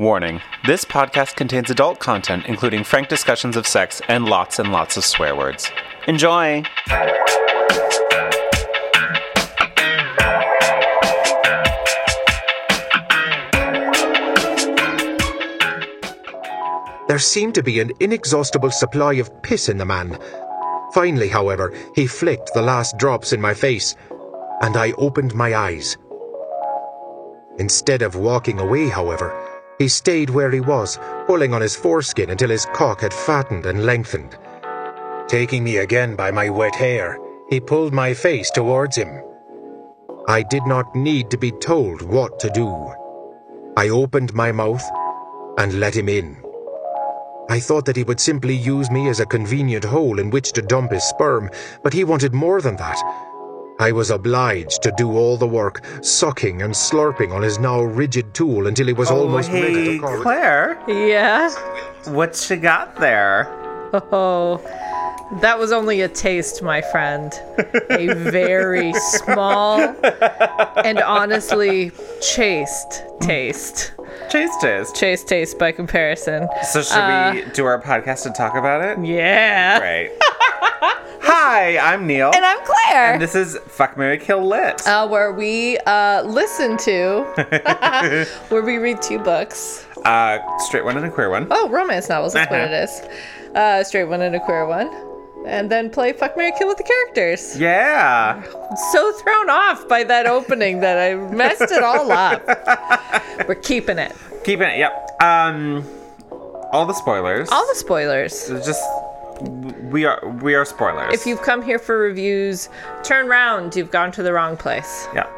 Warning this podcast contains adult content, including frank discussions of sex and lots and lots of swear words. Enjoy! There seemed to be an inexhaustible supply of piss in the man. Finally, however, he flicked the last drops in my face, and I opened my eyes. Instead of walking away, however, he stayed where he was, pulling on his foreskin until his cock had fattened and lengthened. Taking me again by my wet hair, he pulled my face towards him. I did not need to be told what to do. I opened my mouth and let him in. I thought that he would simply use me as a convenient hole in which to dump his sperm, but he wanted more than that. I was obliged to do all the work, sucking and slurping on his now rigid tool until he was oh, almost ready to call it. Claire, Yeah. what you got there? Oh, that was only a taste, my friend. A very small and honestly chaste taste. Chase taste. Chaste taste by comparison. So, should we uh, do our podcast and talk about it? Yeah. Great. Hi, I'm Neil. And I'm Claire. And this is Fuck Mary Kill Lit. uh, where we uh, listen to, where we read two books. Uh, straight one and a queer one. Oh, romance novels. That's what Uh-huh. it is. Uh, straight one and a queer one. And then play Fuck Mary Kill with the characters. Yeah. so thrown off by that opening that I messed it all up. We're keeping it. Keeping it. Yep. Um, all the spoilers. All the spoilers. Just we are we are spoilers. If you've come here for reviews, turn round. You've gone to the wrong place. yeah.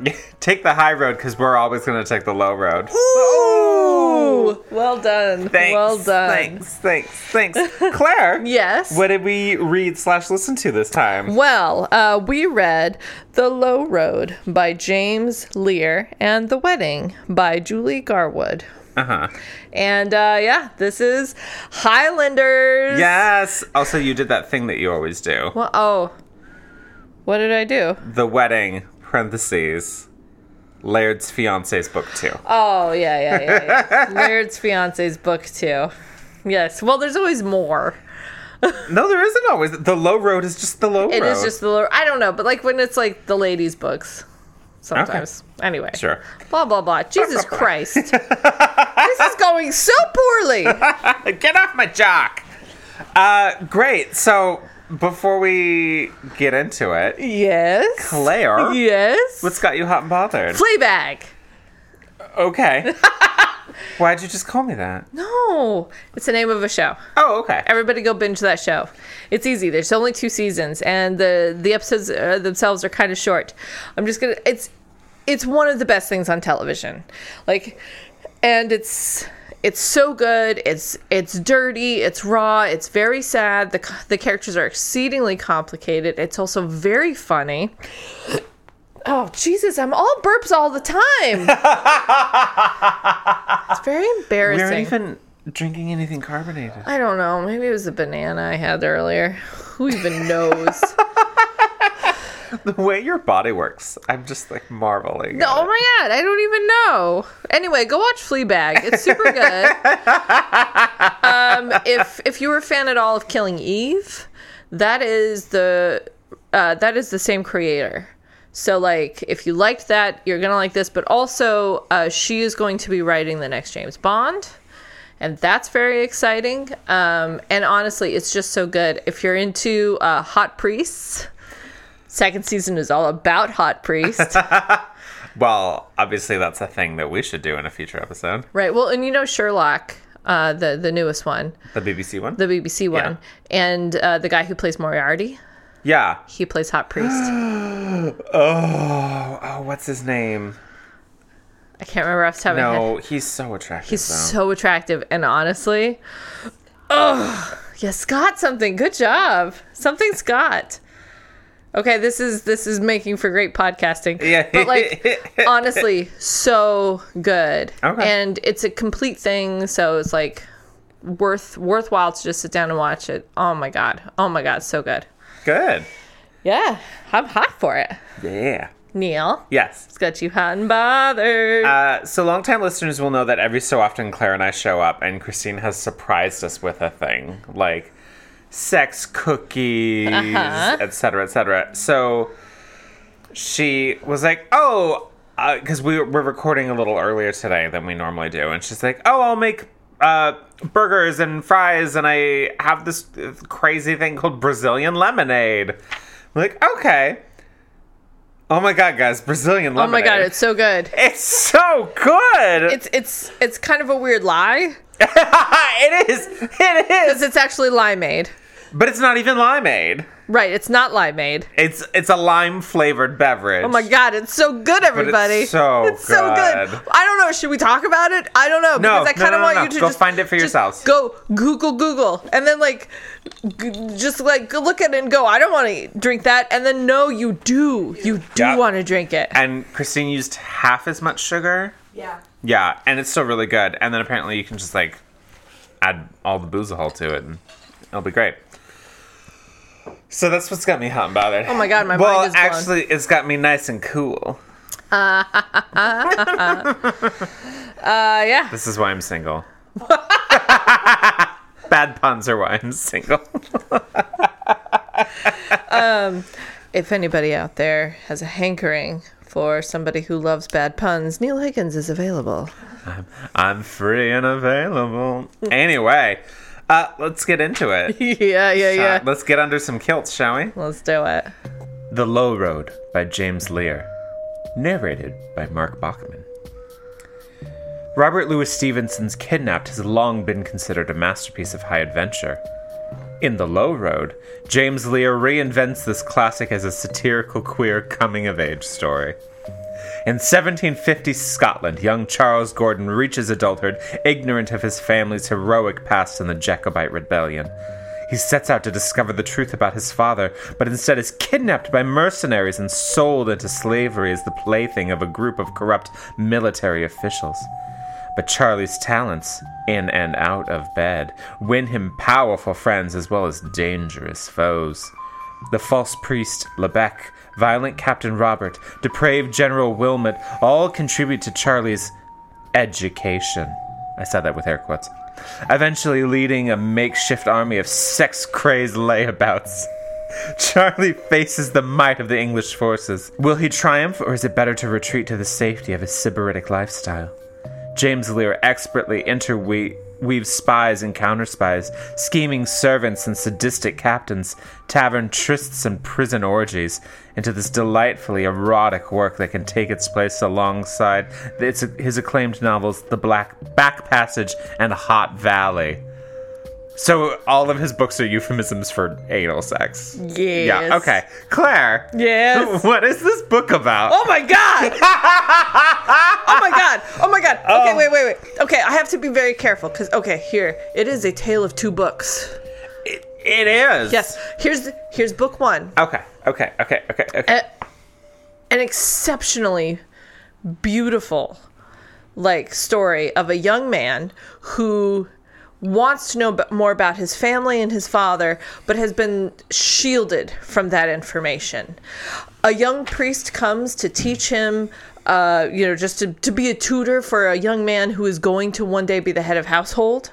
take the high road because we're always gonna take the low road. Ooh, well done. Thanks. well done. Thanks. Thanks. Thanks. Claire. Yes. What did we read slash listen to this time? Well, uh, we read The Low Road by James Lear and The Wedding by Julie Garwood. Uh huh. And uh, yeah, this is Highlanders. Yes. Also, you did that thing that you always do. Well, oh. What did I do? The wedding parentheses. Laird's fiance's book two. Oh yeah, yeah, yeah, yeah. Laird's fiance's book too. Yes. Well, there's always more. No, there isn't always. The low road is just the low It road. is just the lo- I don't know, but like when it's like the ladies' books, sometimes. Anyway. Sure. Blah blah blah. Jesus Christ. this is going so poorly. Get off my jock. Uh, great. So before we get into it, Yes. Claire, Yes. what's got you hot and bothered? Fleabag? Okay. Why'd you just call me that? No, it's the name of a show. Oh, okay. Everybody go binge that show. It's easy. There's only two seasons, and the the episodes uh, themselves are kind of short. I'm just gonna. It's it's one of the best things on television. Like, and it's it's so good. It's it's dirty. It's raw. It's very sad. The the characters are exceedingly complicated. It's also very funny. Oh Jesus! I'm all burps all the time. it's very embarrassing. We embarrassing. aren't even drinking anything carbonated. I don't know. Maybe it was a banana I had earlier. Who even knows? The way your body works, I'm just like marveling. No, oh my god, I don't even know. Anyway, go watch Fleabag. It's super good. um, if if you were a fan at all of Killing Eve, that is the uh, that is the same creator. So like, if you liked that, you're gonna like this. But also, uh, she is going to be writing the next James Bond. And that's very exciting. Um, and honestly, it's just so good. If you're into uh, hot priests, second season is all about hot priest. Well, obviously that's a thing that we should do in a future episode. Right. Well, and you know Sherlock, uh, the the newest one, The BBC one. the BBC one, and uh, the guy who plays Moriarty, yeah. he plays Hot Priest. Oh, oh, what's his name? I can't remember off the top of my head. No, he's so attractive. He's though. so attractive, and honestly, oh, you Scott something. Good job, something Scott. Okay, this is this is making for great podcasting. Yeah. But like honestly, so good. Okay. And it's a complete thing, so it's like worth worthwhile to just sit down and watch it. Oh my god. Oh my god, so good. Good. Yeah, I'm hot for it. Yeah. Neil, Yes. it's got you hot and bothered. Uh, so, longtime listeners will know that every so often Claire and I show up, and Christine has surprised us with a thing like sex cookies, Uh-huh. etc., etc. So, she was like, "Oh," because we we're recording a little earlier today than we normally do, and she's like, "Oh, I'll make." Uh, burgers and fries, and I have this uh, crazy thing called Brazilian lemonade. I'm like, okay. Oh my god, guys, Brazilian lemonade. oh my god, it's so good. It's so good. It's it's it's kind of a weird lie it is. It because it's actually limeade. But it's not even limeade. Right, it's not limeade. It's it's a lime flavored beverage. Oh my god, it's so good, everybody. so It's so good. good. I don't know. Should we talk about it? I don't know No, because I no, kind of no, want no. you to Go just find it for just yourselves. Go Google Google and then like g- just like look at it and go. I don't want to drink that. And then no, you do. You do Yeah. want to drink it. And Christine used half as much sugar. Yeah. Yeah, and it's still really good. And then apparently you can just like add all the boozahol to it, and it'll be great. So that's what's got me hot and bothered. Oh my God, my well, mind is blown. actually, it's got me nice and cool. Uh, yeah. This is why I'm single. Bad puns are why I'm single. Um, if anybody out there has a hankering for somebody who loves bad puns, Neil Higgins is available. I'm free and available. Anyway, uh, let's get into it. yeah, yeah, yeah. Uh, let's get under some kilts, shall we? Let's do it. The Low Road by James Lear. Narrated by Mark Bachman. Robert Louis Stevenson's Kidnapped has long been considered a masterpiece of high adventure. In The Low Road, James Lear reinvents this classic as a satirical queer coming of age story. In 1750 Scotland, young Charles Gordon reaches adulthood ignorant of his family's heroic past in the Jacobite rebellion. He sets out to discover the truth about his father, but instead is kidnapped by mercenaries and sold into slavery as the plaything of a group of corrupt military officials. But Charlie's talents, in and out of bed, win him powerful friends as well as dangerous foes. The false priest, Lebec, violent Captain Robert, depraved General Wilmot all contribute to Charlie's education. I said that with air quotes. Eventually leading a makeshift army of sex crazed layabouts. Charlie faces the might of the English forces. Will he triumph, or is it better to retreat to the safety of his sybaritic lifestyle? James Lear expertly interweaves spies and counterspies, scheming servants and sadistic captains, tavern trysts and prison orgies, into this delightfully erotic work that can take its place alongside his acclaimed novels The Black Back Passage and Hot Valley. So all of his books are euphemisms for anal sex. Yes. Yeah. Okay, Claire. Yes. What is this book about? Oh my god! oh my god! Oh my god! Okay, Oh. wait, wait, wait. Okay, I have to be very careful because okay, here it is a tale of two books. It, it is. Yes, here's here's book one, Okay. Okay. Okay. Okay. Okay. A- an exceptionally beautiful like story of a young man who wants to know more about his family and his father but has been shielded from that information. A young priest comes to teach him uh, you know just to, to be a tutor for a young man who is going to one day be the head of household.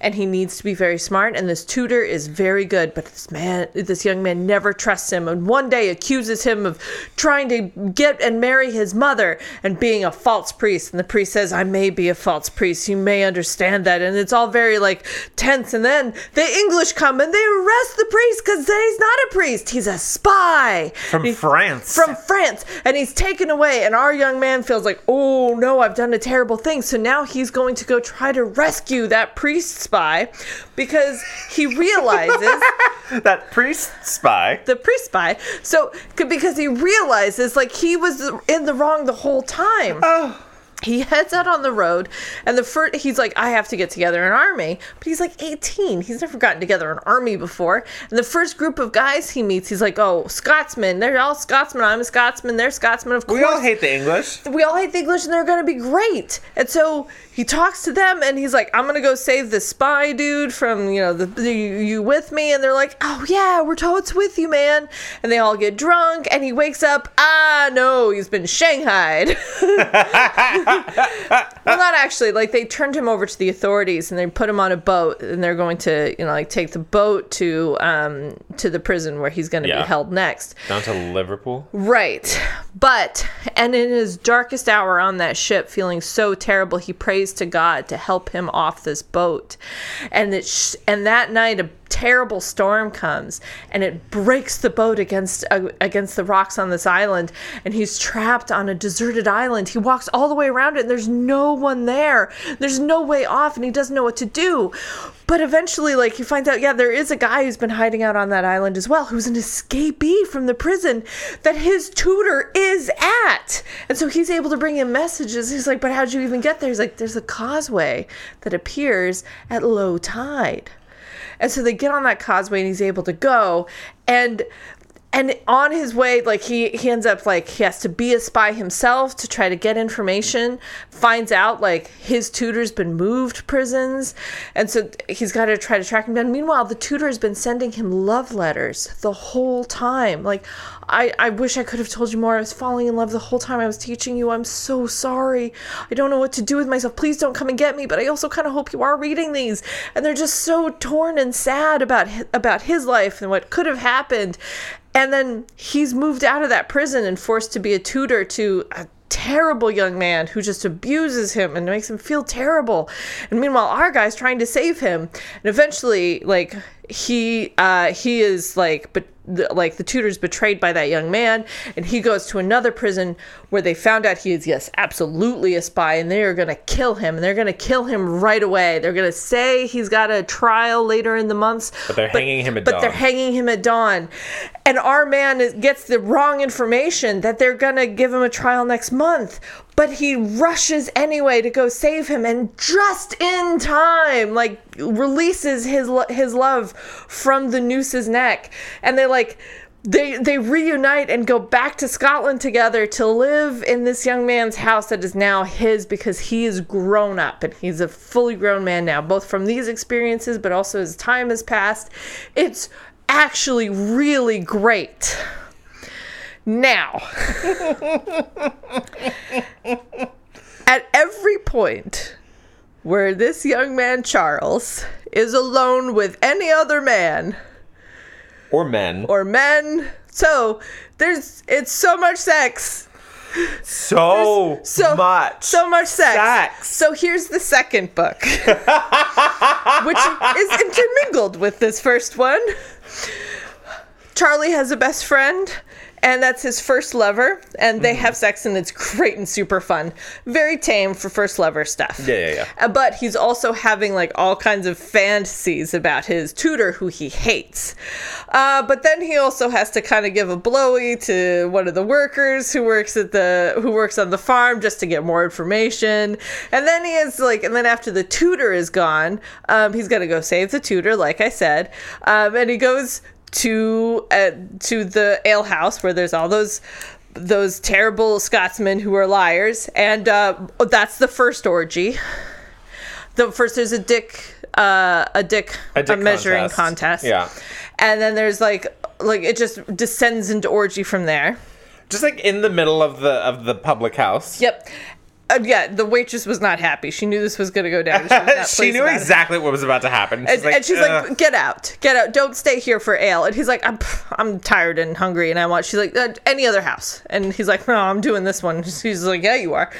And he needs to be very smart. And this tutor is very good. But this man this young man never trusts him. And one day accuses him of trying to get and marry his mother and being a false priest. And the priest says i may be a false priest. You may understand that. And it's all very like tense. And then the english come and they arrest the priest because he's not a priest. He's a spy. From France. from France. And he's taken away. And our young man feels like oh no I've done a terrible thing. So now he's going to go try to rescue that priest spy because he realizes that priest spy. the priest spy. So because he realizes like he was in the wrong the whole time oh. He heads out on the road and the first he's like i have to get together an army but he's like 18 he's never gotten together an army before and the first group of guys he meets he's like oh scotsmen they're all scotsmen i'm a scotsman they're scotsmen of course We all hate the English. we all hate the English and they're gonna be great. And so he talks to them and he's like, I'm gonna go save this spy dude from, you know, the, the you, you with me? And they're like, Oh yeah, we're totes with you, man. And they all get drunk and he wakes up, ah no, he's been shanghaied. well not actually, like they turned him over to the authorities and they put him on a boat and they're going to, you know, like take the boat to um to the prison where he's gonna Yeah. be held next. Down to Liverpool. Right. But, and in his darkest hour on that ship, feeling so terrible, he prays to God to help him off this boat. And it sh- and that night, a terrible storm comes and it breaks the boat against uh, against the rocks on this island and he's trapped on a deserted island. He walks all the way around it and there's no one there. There's no way off and he doesn't know what to do. But eventually like he finds out yeah there is a guy who's been hiding out on that island as well who's an escapee from the prison that his tutor is at. And so he's able to bring him messages. He's like but how'd you even get there? He's like there's a causeway that appears at low tide and so they get on that causeway and he's able to go. And and on his way like he he ends up like he has to be a spy himself to try to get information finds out like his tutor's been moved prisons. And so he's got to try to track him down. Meanwhile the tutor has been sending him love letters the whole time. Like I, I wish I could have told you more. I was falling in love the whole time I was teaching you. I'm so sorry. I don't know what to do with myself. Please don't come and get me. But I also kind of hope you are reading these. And they're just so torn and sad about about his life and what could have happened. And then he's moved out of that prison and forced to be a tutor to a terrible young man who just abuses him and makes him feel terrible. And meanwhile, our guy's trying to save him. And eventually, like he uh, he is like, but the, like the tutor's betrayed by that young man, and he goes to another prison where they found out he is yes, absolutely a spy, and they are gonna kill him. And they're gonna kill him right away. They're gonna say he's got a trial later in the months, But they're hanging him at but dawn. they're hanging him at dawn. And our man is, gets the wrong information that they're going to give him a trial next month. But he rushes anyway to go save him and just in time, like, releases his, his love from the noose's neck. And they, like, they they reunite and go back to Scotland together to live in this young man's house that is now his because he is grown up and he's a fully grown man now both from these experiences but also as time has passed it's actually really great now at every point where this young man Charles is alone with any other man or men. or men. So there's it's so much sex. so, So much. So much sex. Sex. So here's the second book. which is intermingled with this first one. Charlie has a best friend, and that's his first lover, and they have sex, and it's great and super fun. Very tame for first lover stuff. Yeah, yeah, yeah. Uh, But he's also having like all kinds of fantasies about his tutor who he hates. Uh, but then he also has to kind of give a blowy to one of the workers who works at the who works on the farm just to get more information. And then he is like, and then after the tutor is gone, um, he's gonna go save the tutor, like I said. Um, and he goes to uh, to the alehouse where there's all those those terrible Scotsmen who are liars, and uh, that's the first orgy. The first there's a dick uh, a dick, A dick measuring contest. contest. Yeah. and then there's like like it just descends into orgy from there. Just like in the middle of the of the public house. Yep. Uh, yeah, the waitress was not happy. She knew this was going to go down. She, she knew about it. exactly what was about to happen. She's And, and she's like, "Get out, get out! Don't stay here for ale." And he's like, "I'm, I'm tired and hungry, and I want." She's like, uh, "Any other house?" And he's like, "No, I'm doing this one." She's like, "Yeah, you are."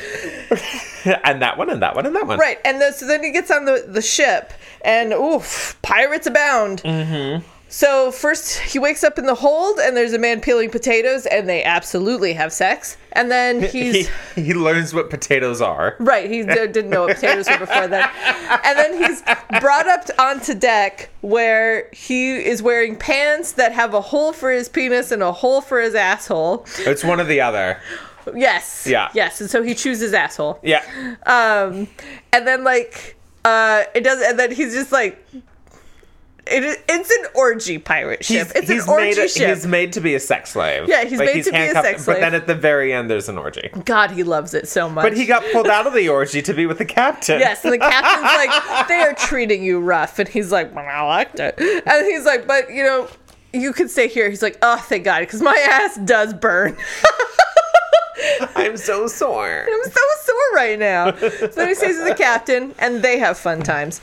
and that one, and that one, and that one. Right, and the, so then he gets on the the ship, and oof, pirates abound. Mm-hmm. So first he wakes up in the hold, and there's a man peeling potatoes, and they absolutely have sex. And then he's He, he learns what potatoes are. Right, he d- didn't know what potatoes were before then. And then he's brought up onto deck where he is wearing pants that have a hole for his penis and a hole for his asshole. It's one or the other. Yes. Yeah. Yes, and so he chooses asshole. Yeah. Um, and then like uh, it does, and then he's just like. It is, it's an orgy pirate ship. He's, it's he's an orgy made, ship. He's made to be a sex slave. Yeah, he's made to be a sex slave. But then at the very end, there's an orgy. God, he loves it so much. But he got pulled out of the orgy to be with the captain. Yes, and the captain's like, they are treating you rough. And he's like, well, I liked it. And he's like, but, you know, you could stay here. He's like, oh, thank God, because my ass does burn. I'm so sore. I'm so sore right now. So then he stays with the captain, and they have fun times.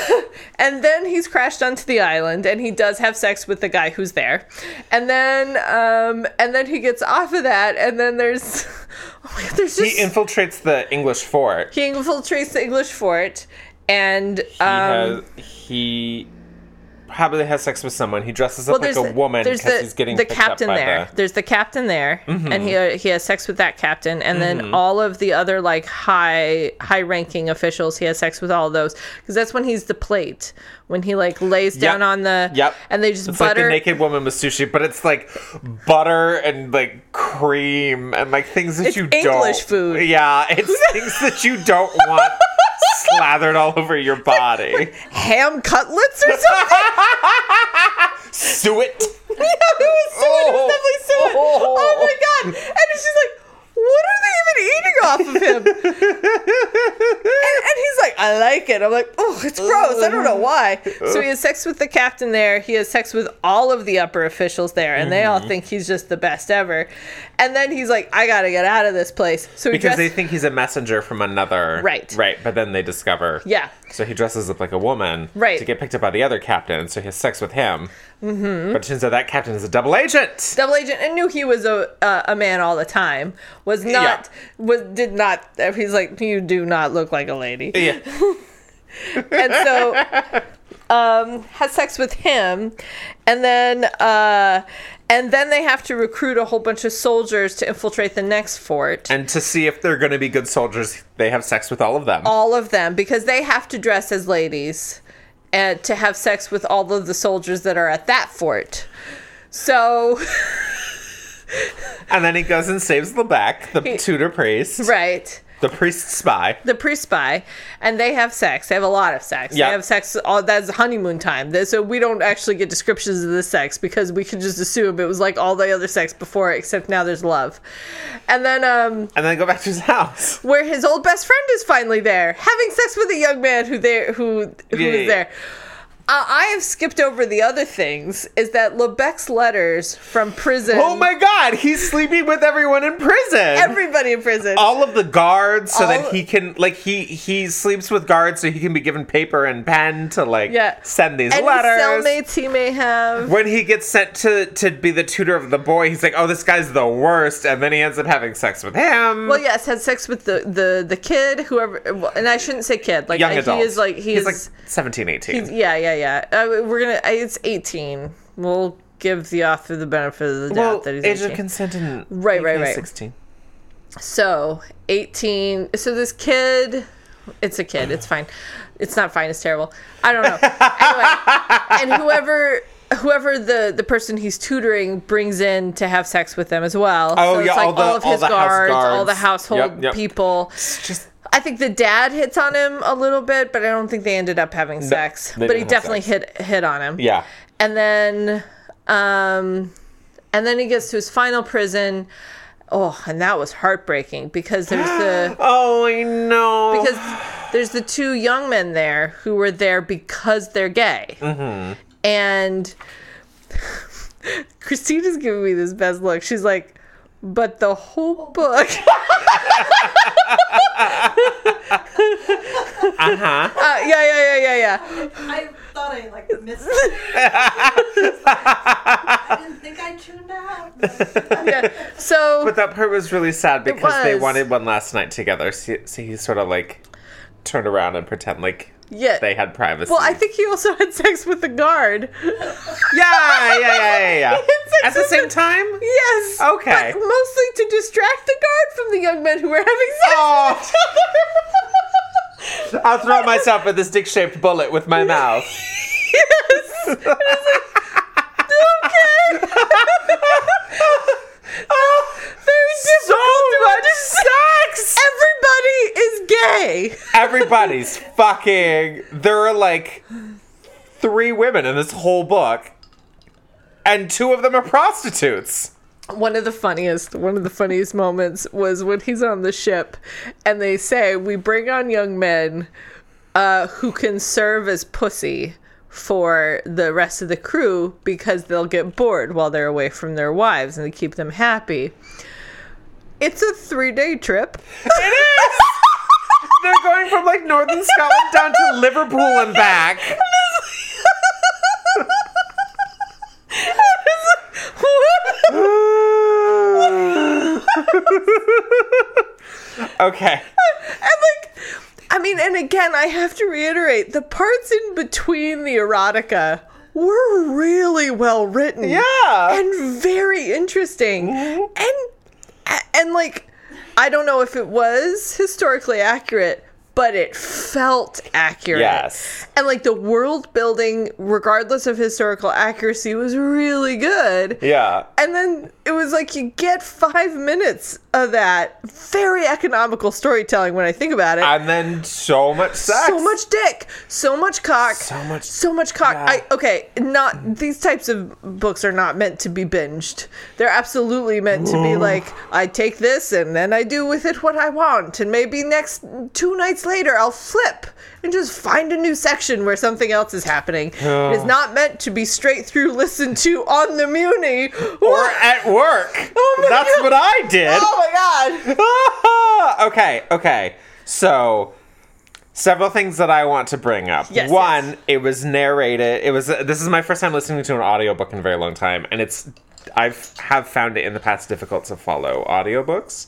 and then he's crashed onto the island, and he does have sex with the guy who's there. And then, um, and then he gets off of that, and then there's, oh my God, there's just He infiltrates the English fort. he infiltrates the English fort, and um, He has he probably has sex with someone. He dresses up like a the- woman because the, he's getting the picked captain up by there. the. Mm-hmm. There's the captain there, and he uh, he has sex with that captain, and then all of the other like high high ranking officials. He has sex with all of those because that's when he's the plate when he like lays down Yep. on the Yep. and they just It's like butter. the naked woman with sushi, but it's like butter and like cream and like things that It's you English don't. food. Yeah, it's things that you don't want slathered all over your body. ham cutlets or something. Suet. yeah, it was so it was oh. definitely so. Oh. Oh my god! And she's like, what are they even eating off of him? and, and he's like, I like it. I'm like, oh, it's gross. I don't know why. So he has sex with the captain there. He has sex with all of the upper officials there, and they all Mm-hmm. think he's just the best ever. And then he's like, I gotta get out of this place. So he Because they think he's a messenger from another. Right. Right. But then they discover. Yeah. So he dresses up like a woman. Right. To get picked up by the other captain. So he has sex with him. Mm-hmm. But it turns out that captain is a double agent. double agent and knew he was a uh, a man all the time. Was not was did not. He's like, you do not look like a lady. Yeah. and so um has sex with him and then uh and then they have to recruit a whole bunch of soldiers to infiltrate the next fort And to see if they're going to be good soldiers, they have sex with all of them. all of them because they have to dress as ladies and to have sex with all of the soldiers that are at that fort. So And then he goes and saves the back, the He- tutor priest, right the priest spy. the priest spy and they have sex they have a lot of sex Yeah. they have sex all that's honeymoon time so we don't actually get descriptions of the sex because we could just assume it was like all the other sex before except now there's love and then um And then go back to his house. where his old best friend is finally there having sex with a young man who there who who Yeah, is yeah, there uh, I have skipped over the other things. Is that Lebec's letters from prison? Oh my god, he's sleeping with everyone in prison. Everybody in prison. all of the guards so All- that he can like he he sleeps with guards so he can be given paper and pen to like yeah. send these Any letters. cellmates he may have. when he gets sent to to be the tutor of the boy, he's like, "Oh, this guy's the worst," and then he ends up having sex with him. Well, yes, had sex with the the the kid, whoever, and I shouldn't say kid. Like young uh, adult. he is like he he's is like 17, 18. he's- yeah, yeah, yeah. Uh, we're gonna. It's eighteen. We'll give the author the benefit of the doubt well, that he's age 18. of consent in Right, right, right. 16. so eighteen. So this kid, it's a kid. It's fine. It's not fine. It's terrible. I don't know. anyway, and whoever. Whoever the, the person he's tutoring brings in to have sex with them as well. Oh, so it's yeah, like all the- of his the house guards, all the household Yep, yep. people. It's just I think the dad hits on him a little bit, but I don't think they ended up having sex. they but he definitely sex. hit hit on him. yeah. And then um and then he gets to his final prison. Oh, and that was heartbreaking because there's the Oh, I know. because there's the two young men there who were there because they're gay. Mm-hmm. And Christina's giving me this best look. She's like, but the whole book. uh-huh. Uh, yeah, yeah, yeah, yeah, yeah. I thought I like missed it. I didn't think I tuned out. but- yeah. So But that part was really sad because they was. wanted one last night together. So, so he sort of like turned around and pretend like yeah. they had privacy. well, I think he also had sex with the guard. Yeah, yeah, yeah, yeah, yeah. He had sex At the with same time? Yes. Okay. But mostly to distract the guard from the young men who were having sex Oh. I'll throw myself with a stick shaped bullet with my mouth. yes! okay! Very difficult so to much understand. sex! Everybody is gay! Everybody's fucking. There are like three women in this whole book, and two of them are prostitutes. One of the funniest, one of the funniest moments was when he's on the ship, and they say we bring on young men uh, who can serve as pussy for the rest of the crew because they'll get bored while they're away from their wives and they keep them happy. It's a three day trip. It is. They're going from like northern Scotland down to Liverpool and back. okay. And like, I mean, and again, I have to reiterate the parts in between the erotica were really well written. Yeah. And very interesting. Mm-hmm. And, and like, I don't know if it was historically accurate, but it felt accurate. Yes. And like the world building, regardless of historical accuracy, was really good. Yeah. And then it was like you get five minutes of that very economical storytelling when I think about it. And then so much sex. so much dick, so much cock, So much- so much cock. Yeah. I okay, not these types of books are not meant to be binged. They're absolutely meant to be like I take this and then I do with it what I want, and maybe next two nights later I'll flip and just find a new section where something else is happening. It is not meant to be straight through listened to on the Muni Or at work. Oh That's God. what I did. Oh my god! okay, okay. So, several things that I want to bring up. Yes, One, yes. it was narrated. It was this is my first time listening to an audiobook in a very long time, and it's I've have found it in the past difficult to follow audiobooks.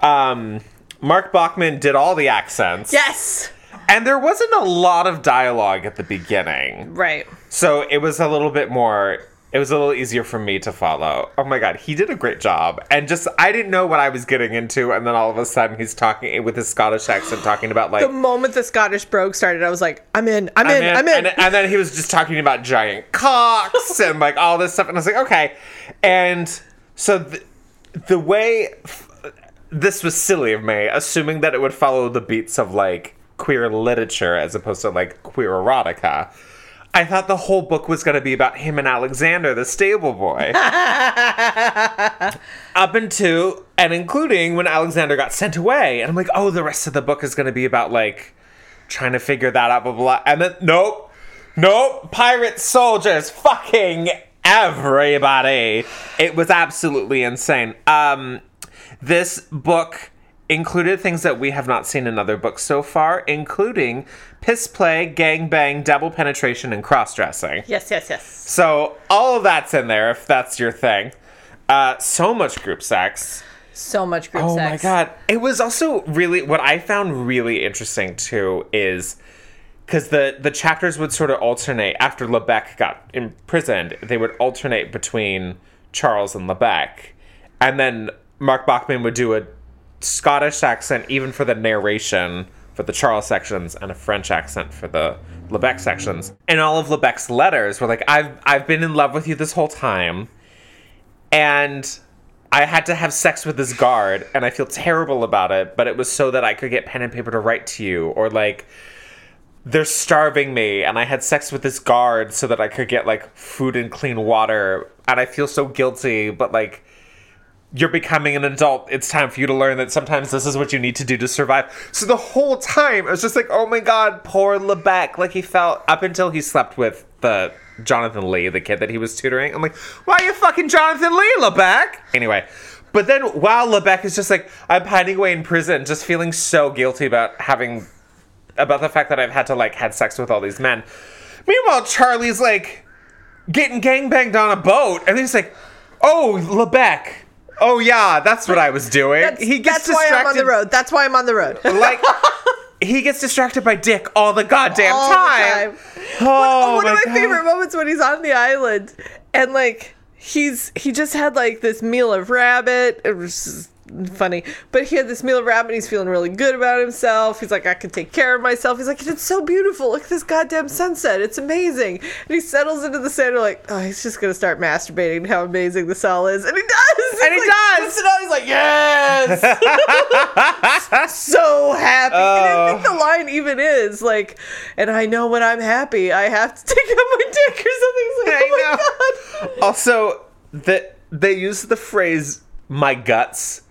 Um, Mark Bachman did all the accents. Yes, And there wasn't a lot of dialogue at the beginning. right. So it was a little bit more it was a little easier for me to follow. Oh my god, he did a great job. And just I didn't know what I was getting into and then all of a sudden he's talking with his Scottish accent talking about like The moment the Scottish brogue started, I was like, I'm in, I'm, in, I'm in. And, and then he was just talking about giant cocks and like all this stuff and I was like, okay. And so th- the way this was silly of me, assuming that it would follow the beats of like queer literature as opposed to like queer erotica. I thought the whole book was going to be about him and Alexander, the stable boy. Up until and including when Alexander got sent away. And I'm like, oh, the rest of the book is going to be about like trying to figure that out, blah, blah, blah. And then, nope, nope, pirate soldiers, fucking everybody. It was absolutely insane. Um, this book included things that we have not seen in other books so far, including piss play, gang bang, double penetration, and cross dressing. yes, yes, yes. So all of that's in there if that's your thing. Uh, so much group sex. So much group Oh sex. Oh my god! It was also really what I found really interesting too is because the the chapters would sort of alternate after Lebec got imprisoned. They would alternate between Charles and Lebec, and then Mark Bachman would do a Scottish accent even for the narration for the Charles sections and a French accent for the Lebec sections. And all of Lebec's letters were like, "I've I've been in love with you this whole time." and I had to have sex with this guard, and I feel terrible about it, but it was so that I could get pen and paper to write to you, or like they're starving me, and I had sex with this guard so that I could get like food and clean water, and I feel so guilty, but like you're becoming an adult. It's time for you to learn that sometimes this is what you need to do to survive. So the whole time, it was just like, oh my god, poor Lebec. Like he felt up until he slept with the Jonathan Lee, the kid that he was tutoring. I'm like, why are you fucking Jonathan Lee, Lebec? Anyway. But then while Lebec is just like, I'm hiding away in prison, just feeling so guilty about having about the fact that I've had to like had sex with all these men. Meanwhile, Charlie's like getting gangbanged on a boat, and he's like, "Oh, Lebec. Oh yeah, that's what I was doing." That's, he gets that's why distracted. I'm on the road. That's why I'm on the road. Like he gets distracted by Dick all the goddamn All the time. time. Oh, One my of my God. favorite moments when he's on the island and like he's he just had like this meal of rabbit. It was funny. But he had this meal of and he's feeling really good about himself. He's like, I can take care of myself. He's like, it's so beautiful. Look at this goddamn sunset. It's amazing. And he settles into the sand. Like, oh, he's just gonna start masturbating. How amazing the cell is, and he does. And he like, does. And He's like, yes. so happy. And I oh. think the line even is like, and I know when I'm happy, I have to take out my dick or something. It's like, oh my god. Also, the, they use the phrase "my guts"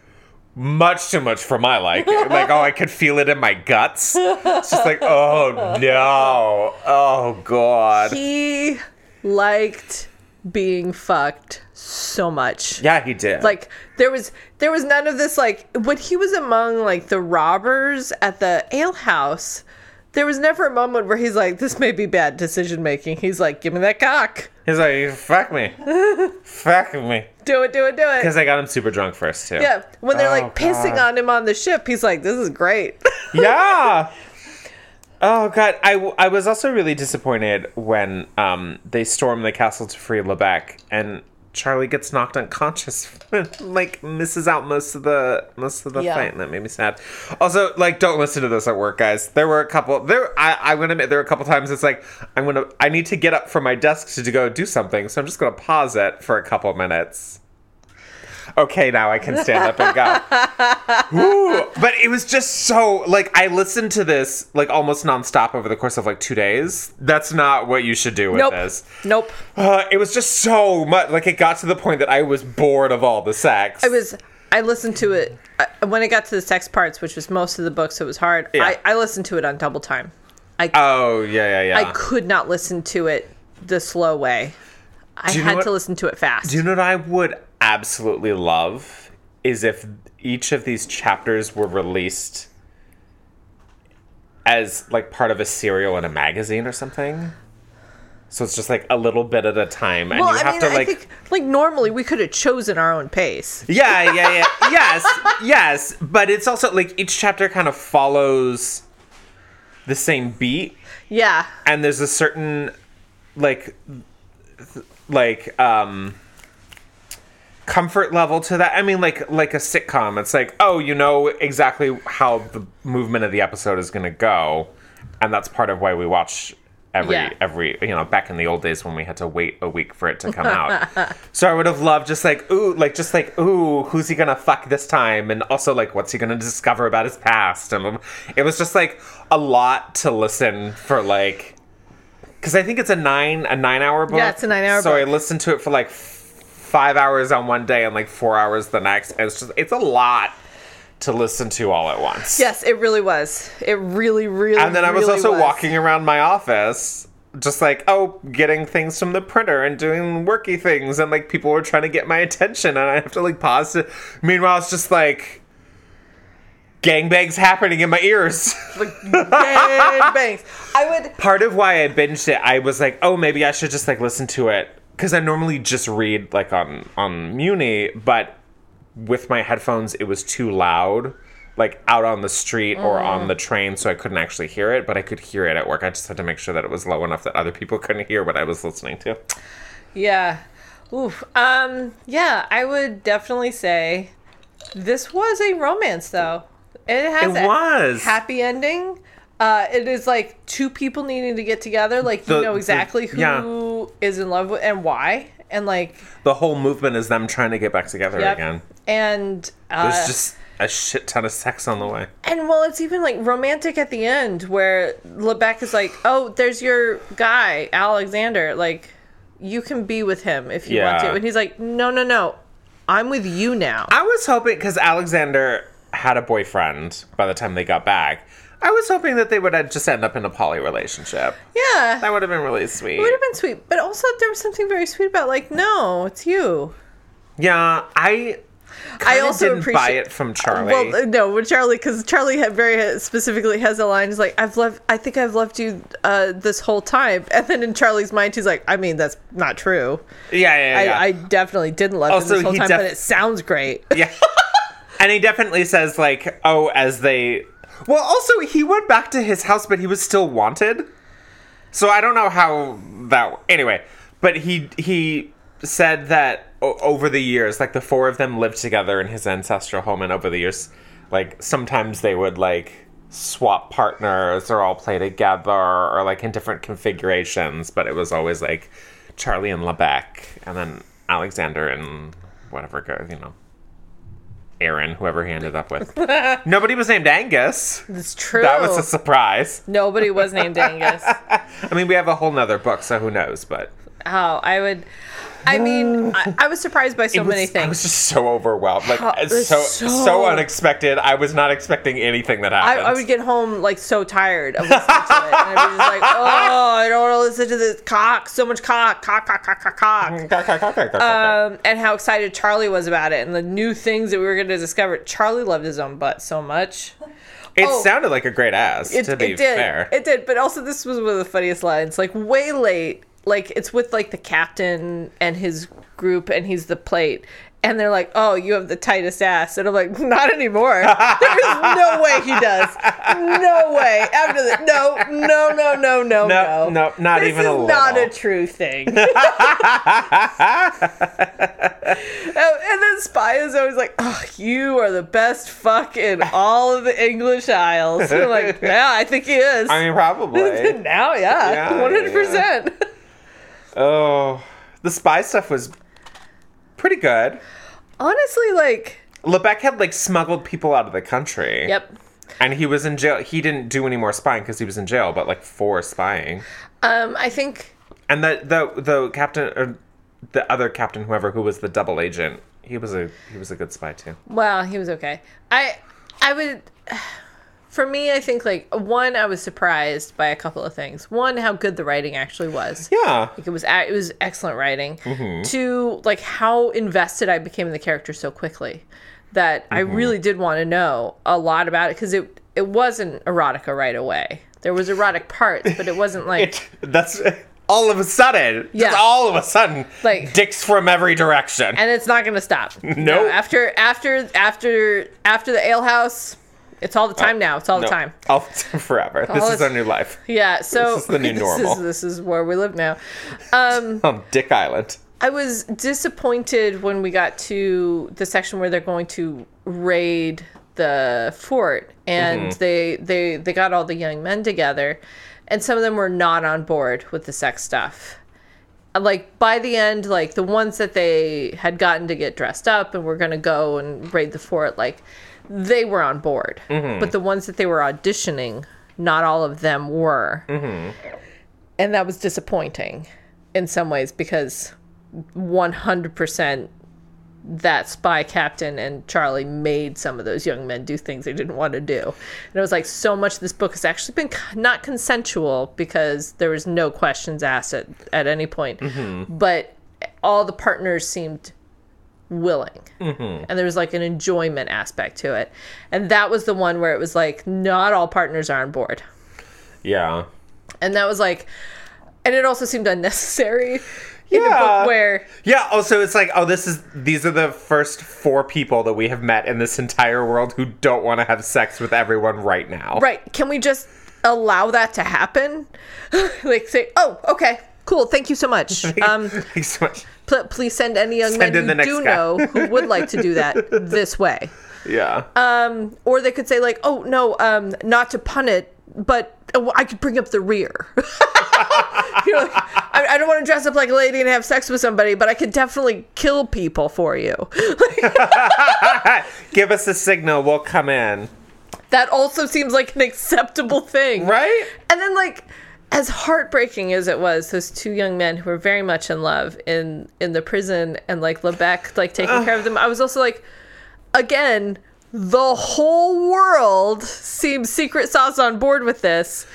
much too much for my liking. like, oh, I could feel it in my guts. It's just like, oh no, oh god. He liked being fucked so much. Yeah, he did. Like there was there was none of this like when he was among like the robbers at the ale house. There was never a moment where he's like, "This may be bad decision making." He's like, "Give me that cock, he's like, fuck me, fuck me, do it, do it, do it." because I got him super drunk first too. Yeah, when they're Oh, like pissing God. on him on the ship, he's like, "This is great." yeah. Oh god, I, w- I was also really disappointed when um they storm the castle to free Lebec and Charlie gets knocked unconscious, like misses out most of the most of the Yeah. fight, and that made me sad. Also, like, don't listen to this at work, guys. There were a couple. There, I, I'm gonna admit, there were a couple times it's like I'm gonna, I need to get up from my desk to, to go do something, so I'm just gonna pause it for a couple minutes. Okay, now I can stand up and go. Ooh, but it was just so like I listened to this like almost nonstop over the course of like two days. That's not what you should do with nope, this. nope. Uh, it was just so much. Like it got to the point that I was bored of all the sex. I was. I listened to it I, when it got to the sex parts, which was most of the book, so it was hard. Yeah. I, I listened to it on double time. I Oh yeah, yeah, I could not listen to it the slow way. I Do you know had what- to listen to it fast. Do you know what I would absolutely love is if each of these chapters were released as like part of a serial in a magazine or something. So it's just like a little bit at a time, and well, you I have mean, to I like. think like normally we could have chosen our own pace. Yeah, yeah, yeah. yes, yes. But it's also like each chapter kind of follows the same beat, Yeah, and there's a certain like th- like um comfort level to that. I mean like like a sitcom. It's like, oh, you know exactly how the movement of the episode is going to go, and that's part of why we watch every Yeah. every you know back in the old days when we had to wait a week for it to come out. so I would have loved just like ooh like just like ooh who's he gonna fuck this time and also like what's he gonna discover about his past and it was just like a lot to listen for like because I think it's a nine a nine hour book. Yeah, it's a nine-hour So I listened to it for like five hours on one day and like four hours the next. And it's just it's a lot to listen to all at once. yes, it really was. It really, really. And then I was really also walking around my office, just like, oh, getting things from the printer and doing worky things, and like people were trying to get my attention, and I have to like pause to. Meanwhile, it's just like gangbangs happening in my ears. Bang, bangs. I would. Part of why I binged it, I was like, oh, maybe I should just like listen to it because I normally just read like on on Muni, but with my headphones, it was too loud. Like out on the street or on the train, so I couldn't actually hear it, but I could hear it at work. I just had to make sure that it was low enough that other people couldn't hear what I was listening to. Yeah. Oof. Um. Yeah, I would definitely say this was a romance, though. It has It a was. happy ending. Uh, it is like two people needing to get together. Like you The- know the- exactly who is yeah. in love with and why, and like The whole movement is them trying to get back together yep. again. And uh, There's just a shit ton of sex on the way. And well, it's even like romantic at the end where Lebec is like, "Oh, there's your guy, Alexander. Like, you can be with him if you want to." And he's like, "No, no, no, I'm with you now." I was hoping because Alexander had a boyfriend by the time they got back. I was hoping that they would just end up in a poly relationship. yeah, That would have been really sweet. it would have been sweet. But also, there was something very sweet about like, "No, it's you." Yeah, I. I also didn't buy it from Charlie. Well, uh, no, with Charlie, because Charlie had very specifically has a line. He's like, "I've loved. I think I've loved you uh, this whole time." And then in Charlie's mind, he's like, "I mean, that's not true. yeah, yeah, yeah. I, I definitely didn't love him this whole time, def- but it sounds great." yeah. and he definitely says like, "Oh, as they." Well, also he went back to his house, but he was still wanted. So I don't know how that. Anyway, but he he said that o- over the years, like the four of them lived together in his ancestral home, and over the years, like sometimes they would like swap partners or all play together or like in different configurations, but it was always like Charlie and Lebec, and then Alexander and whatever go, you know. Aaron, whoever he ended up with. Nobody was named Angus. It's true. That was a surprise. Nobody was named Angus. I mean, we have a whole nother book, so who knows? But Oh, I would. I mean, I, I was surprised by so was- many things. I was just so overwhelmed. Like How- it's it's so, so- so unexpected. I was not expecting anything that happened. I would get home like so tired of listening to it, and I'd be just like, "Oh, I don't want to listen to this cock. So much cock, cock, cock, cock, cock, cock." Um, and how excited Charlie was about it, and the new things that we were going to discover. Charlie loved his own butt so much. it oh. sounded like a great ass. It, to be it did. fair, It did. But also, this was one of the funniest lines. Like way late. Like it's with like the captain and his group, and he's the plate. And they're like, "Oh, you have the tightest ass," and I'm like, "Not anymore. There's no way he does. No way. After the no, no, no, no, no, no, no, no, not This even a is little. not a true thing. Oh, and then Spy is always like, "Oh, you are the best fuck in all of the English Isles." And I'm like, "Yeah, I think he is." I mean, probably. now, yeah, Yeah, one hundred percent. Oh, the spy stuff was pretty good. Honestly, like, Lebec had like smuggled people out of the country. yep. And he was in jail. He didn't do any more spying because he was in jail, but like for spying. Um, I think And the the the captain or the other captain, whoever who was the double agent, he was a he was a good spy too. Well, he was okay. I I would for me I think like one I was surprised by a couple of things. One how good the writing actually was. Yeah. Like it was it was excellent writing. Mm-hmm. Two, like how invested I became in the character so quickly that I Mm-hmm. really did want to know a lot about it because it it wasn't erotica right away. There was erotic parts, but it wasn't like It, that's all of a sudden. Yeah. Just all of a sudden. Like- dicks from every direction. and it's not going to stop. No, Nope. after after after after the ale house, it's all the time now. It's all the time. All the time forever. this is our new life. Yeah, so This is the new normal. This is, this is where we live now. Um, On Dick Island. I was disappointed when we got to the section where they're going to raid the fort, and Mm-hmm. they they they got all the young men together, and some of them were not on board with the sex stuff. Like by the end, like the ones that they had gotten to get dressed up and were gonna go and raid the fort, like they were on board. Mm-hmm. But the ones that they were auditioning, not all of them were and that was disappointing in some ways because 100% that spy captain and Charlie made some of those young men do things they didn't want to do. And it was like so much of this book has actually been not consensual because there was no questions asked at, at any point. But all the partners seemed willing. And there was like an enjoyment aspect to it. And that was the one where it was like not all partners are on board Yeah. and that was like and it also seemed unnecessary Yeah. book where Yeah, also it's like, oh, this is these are the first four people that we have met in this entire world who don't want to have sex with everyone right now. right can we just allow that to happen like say oh okay cool thank you so much um Thanks so much. Pl- please send any young Send men who do guy. know who would like to do that this way Yeah. um or they could say like oh no um not to pun it but uh, I could bring up the rear. you know, like, I, I don't want to dress up like a lady and have sex with somebody, but I could definitely kill people for you. Give us a signal, we'll come in. that also seems like an acceptable thing. Right? And then like as heartbreaking as it was, those two young men who were very much in love in in the prison and like Lebec like taking care of them, I was also like again, the whole world seems secret sauce on board with this.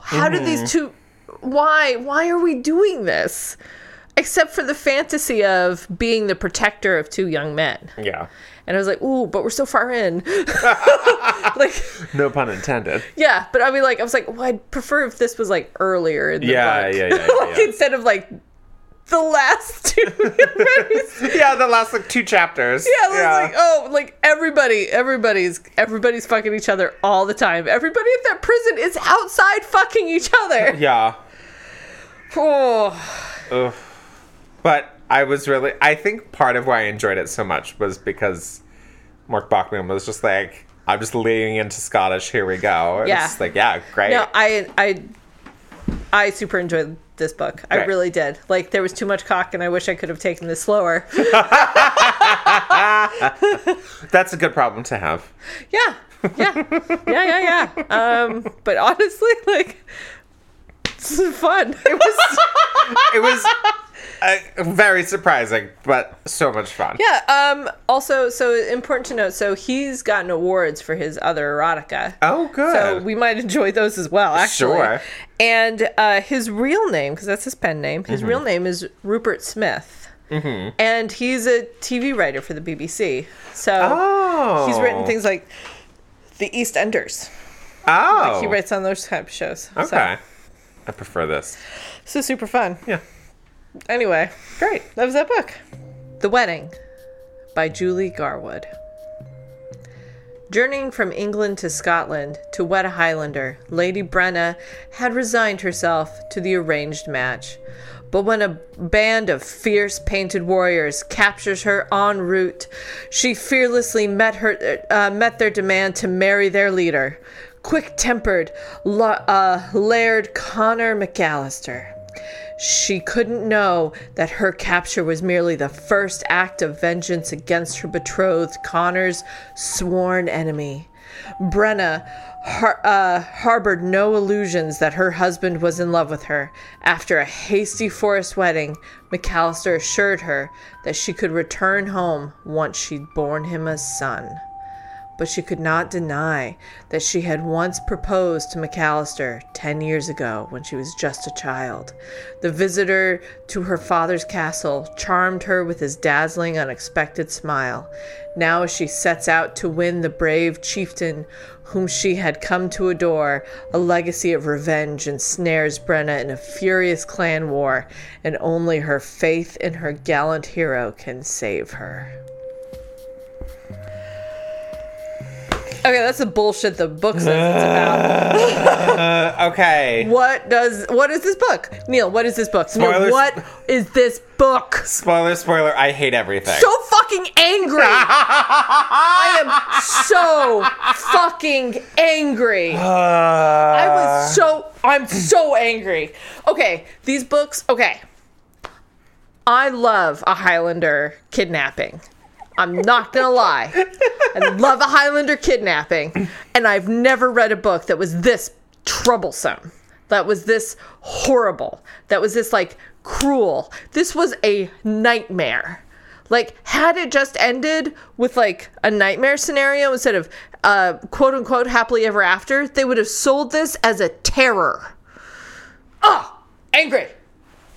How did these two why why are we doing this? Except for the fantasy of being the protector of two young men. Yeah. And I was like, ooh, but we're so far in. like No pun intended. yeah, but I mean, like, I was like, well, I'd prefer if this was like earlier in the Yeah, book. yeah, yeah, yeah, like, yeah. Instead of like the last two. yeah, Yeah, the last like two chapters. Yeah, it was like, oh, like everybody, everybody's, everybody's fucking each other all the time. Everybody at that prison is outside fucking each other. Yeah. Oh, Ugh. But I was really. I think part of why I enjoyed it so much was because Mark Bachman was just like, "I'm just leaning into Scottish. Here we go." Yeah. It's like, yeah, great. No, I I I super enjoyed this book. I really did. Like there was too much cock, and I wish I could have taken this slower. That's a good problem to have. yeah, yeah, yeah, yeah, yeah. Um, but honestly, like this is fun. It was It was uh, very surprising, but so much fun. yeah. Um. Also, so important to note. So he's gotten awards for his other erotica. Oh, good. So we might enjoy those as well, actually. Sure. And uh, his real name, because that's his pen name, his Mm-hmm. real name is Rupert Smith. Mm-hmm. And he's a TV writer for the BBC. So oh, he's written things like The EastEnders. Oh, He writes on those type of shows. So- Okay, I prefer this. So, super fun. Yeah, Anyway, great. that was that book. The Wedding by Julie Garwood. Journeying from England to Scotland to wed a Highlander, Lady Brenna had resigned herself to the arranged match. But when a band of fierce painted warriors captures her en route, she fearlessly met her uh, met their demand to marry their leader, quick-tempered La- uh, Laird Connor McAllister. She couldn't know that her capture was merely the first act of vengeance against her betrothed, Connor's sworn enemy. Brenna har- uh, harbored no illusions that her husband was in love with her. After a hasty forest wedding, McAllister assured her that she could return home once she'd borne him a son but she could not deny that she had once proposed to McAllister 10 years ago when she was just a child. The visitor to her father's castle charmed her with his dazzling, unexpected smile. Now, as she sets out to win the brave chieftain whom she had come to adore, a legacy of revenge ensnares Brenna in a furious clan war, and only her faith in her gallant hero can save her. Okay, that's the bullshit the book says it's about. Uh, okay. What does what is this book? Neil, what is this book? Neil, Spoilers. what is this book? Spoiler, spoiler. I hate everything. So fucking angry. I am so fucking angry. Uh, I was so I'm so angry. Okay, these books, okay. I love a Highlander kidnapping. I'm not gonna lie. I love a Highlander kidnapping, and I've never read a book that was this troublesome. That was this horrible. That was this like cruel. This was a nightmare. Like, had it just ended with like a nightmare scenario instead of uh, quote unquote happily ever after, they would have sold this as a terror. Oh, angry.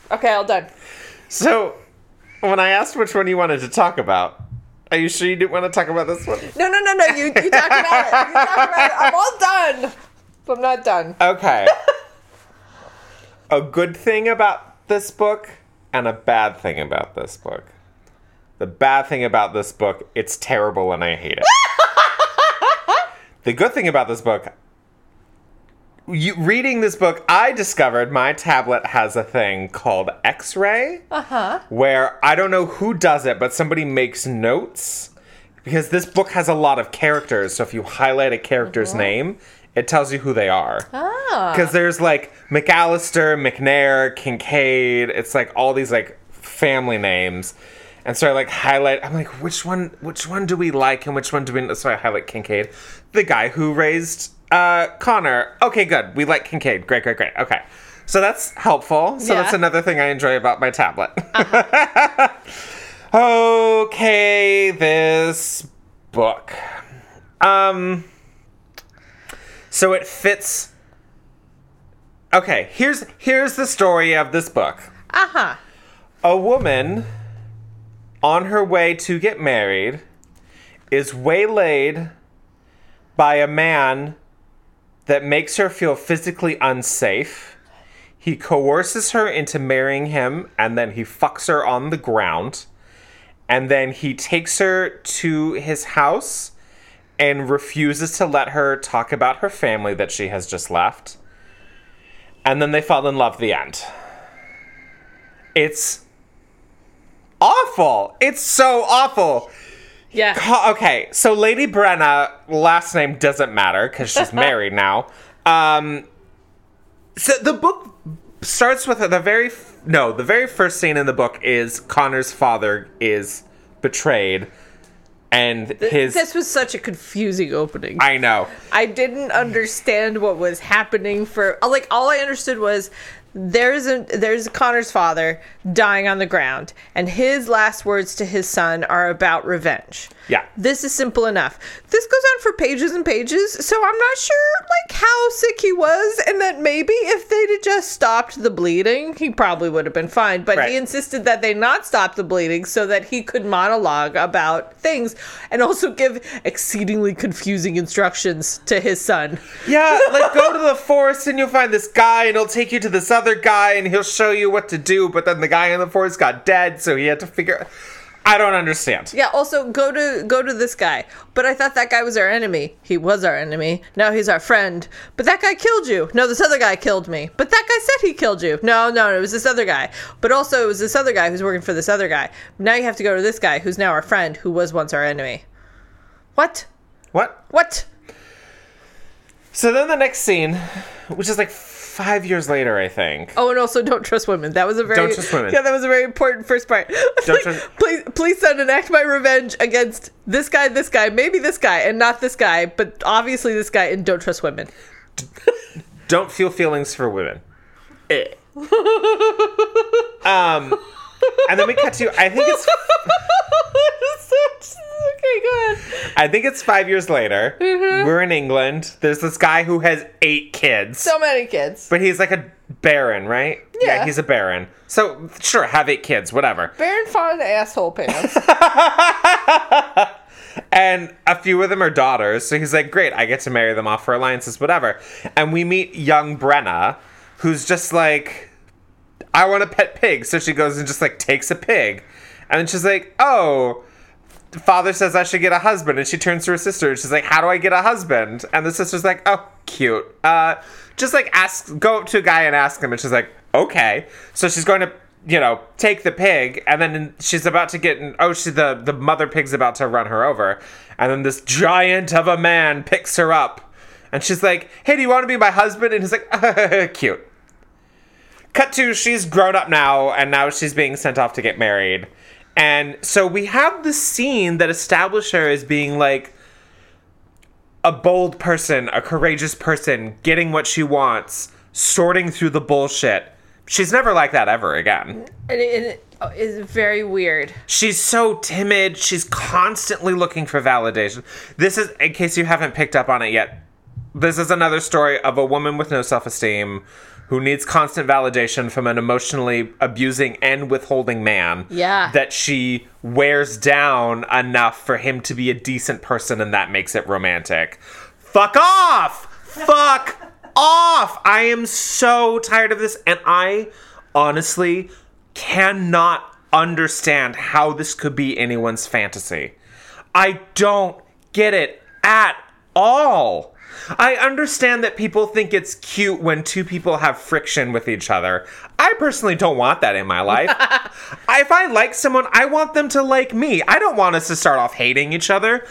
Okay, all done. So, when I asked which one you wanted to talk about, are you sure you didn't want to talk about this one? No, no, no, no. You, you talk about it. You talk about it. I'm all done. But I'm not done. Okay. a good thing about this book and a bad thing about this book. The bad thing about this book, it's terrible and I hate it. the good thing about this book, you, reading this book, I discovered my tablet has a thing called X ray. Uh huh. Where I don't know who does it, but somebody makes notes. Because this book has a lot of characters, so if you highlight a character's name, it tells you who they are. Ah. Because there's like McAllister, McNair, Kincaid. It's like all these like family names. And so I like highlight. I'm like, which one? Which one do we like, and which one do we? So I highlight Kincaid, the guy who raised uh, Connor. Okay, good. We like Kincaid. Great, great, great. Okay, so that's helpful. So Yeah. that's another thing I enjoy about my tablet. okay, this book. Um. So it fits. Okay, here's here's the story of this book. Uh huh. A woman on her way to get married is waylaid by a man that makes her feel physically unsafe. He coerces her into marrying him and then he fucks her on the ground. And then he takes her to his house and refuses to let her talk about her family that she has just left. And then they fall in love. The end. It's awful. It's so awful. Yeah. Okay, so Lady Brenna, last name doesn't matter because she's married now. Um, so the book starts with the very f- no, the very first scene in the book is Connor's father is betrayed, and his. This was such a confusing opening. I know. I didn't understand what was happening for like all I understood was there's a there's Connor's father dying on the ground and his last words to his son are about revenge. Yeah. This is simple enough. This goes on for pages and pages, so I'm not sure like how sick he was and that maybe if they'd have just stopped the bleeding, he probably would have been fine, but Right. he insisted that they not stop the bleeding so that he could monologue about things and also give exceedingly confusing instructions to his son. Yeah, like go to the forest and you'll find this guy and he'll take you to the this other guy and he'll show you what to do, but then the guy in the forest got dead, so he had to figure I don't understand. Yeah, also go to go to this guy. But I thought that guy was our enemy. He was our enemy. Now he's our friend. But that guy killed you. No, this other guy killed me. But that guy said he killed you. No, no, it was this other guy. But also it was this other guy who's working for this other guy. Now you have to go to this guy who's now our friend who was once our enemy. What? What? What? So then the next scene, which is like five years later, I think. Oh, and also don't trust women. That was a very Don't trust women. Yeah, that was a very important first part. Don't like, trust- please, please send enact my revenge against this guy, this guy, maybe this guy, and not this guy, but obviously this guy, and don't trust women. Don't feel feelings for women. um, and then we cut to I think it's okay, go ahead. I think it's five years later. Mm-hmm. We're in England. There's this guy who has eight kids. So many kids. But he's like a baron, right? Yeah. he's a baron. So sure, have eight kids, whatever. Baron Fond asshole pants. And a few of them are daughters, so he's like, Great, I get to marry them off for alliances, whatever. And we meet young Brenna, who's just like I want a pet pig. So she goes and just like takes a pig. And then she's like, Oh, father says I should get a husband. And she turns to her sister and she's like, How do I get a husband? And the sister's like, Oh, cute. Uh, just like ask, go up to a guy and ask him. And she's like, Okay. So she's going to, you know, take the pig. And then she's about to get, oh, she, the, the mother pig's about to run her over. And then this giant of a man picks her up. And she's like, Hey, do you want to be my husband? And he's like, Cute. Cut to she's grown up now, and now she's being sent off to get married. And so we have the scene that establishes her as being like a bold person, a courageous person, getting what she wants, sorting through the bullshit. She's never like that ever again. and it, it oh, is very weird. She's so timid. She's constantly looking for validation. This is, in case you haven't picked up on it yet, this is another story of a woman with no self esteem who needs constant validation from an emotionally abusing and withholding man. Yeah. That she wears down enough for him to be a decent person and that makes it romantic. Fuck off! Fuck off! I am so tired of this and I honestly cannot understand how this could be anyone's fantasy. I don't get it at all. I understand that people think it's cute when two people have friction with each other. I personally don't want that in my life. if I like someone, I want them to like me. I don't want us to start off hating each other.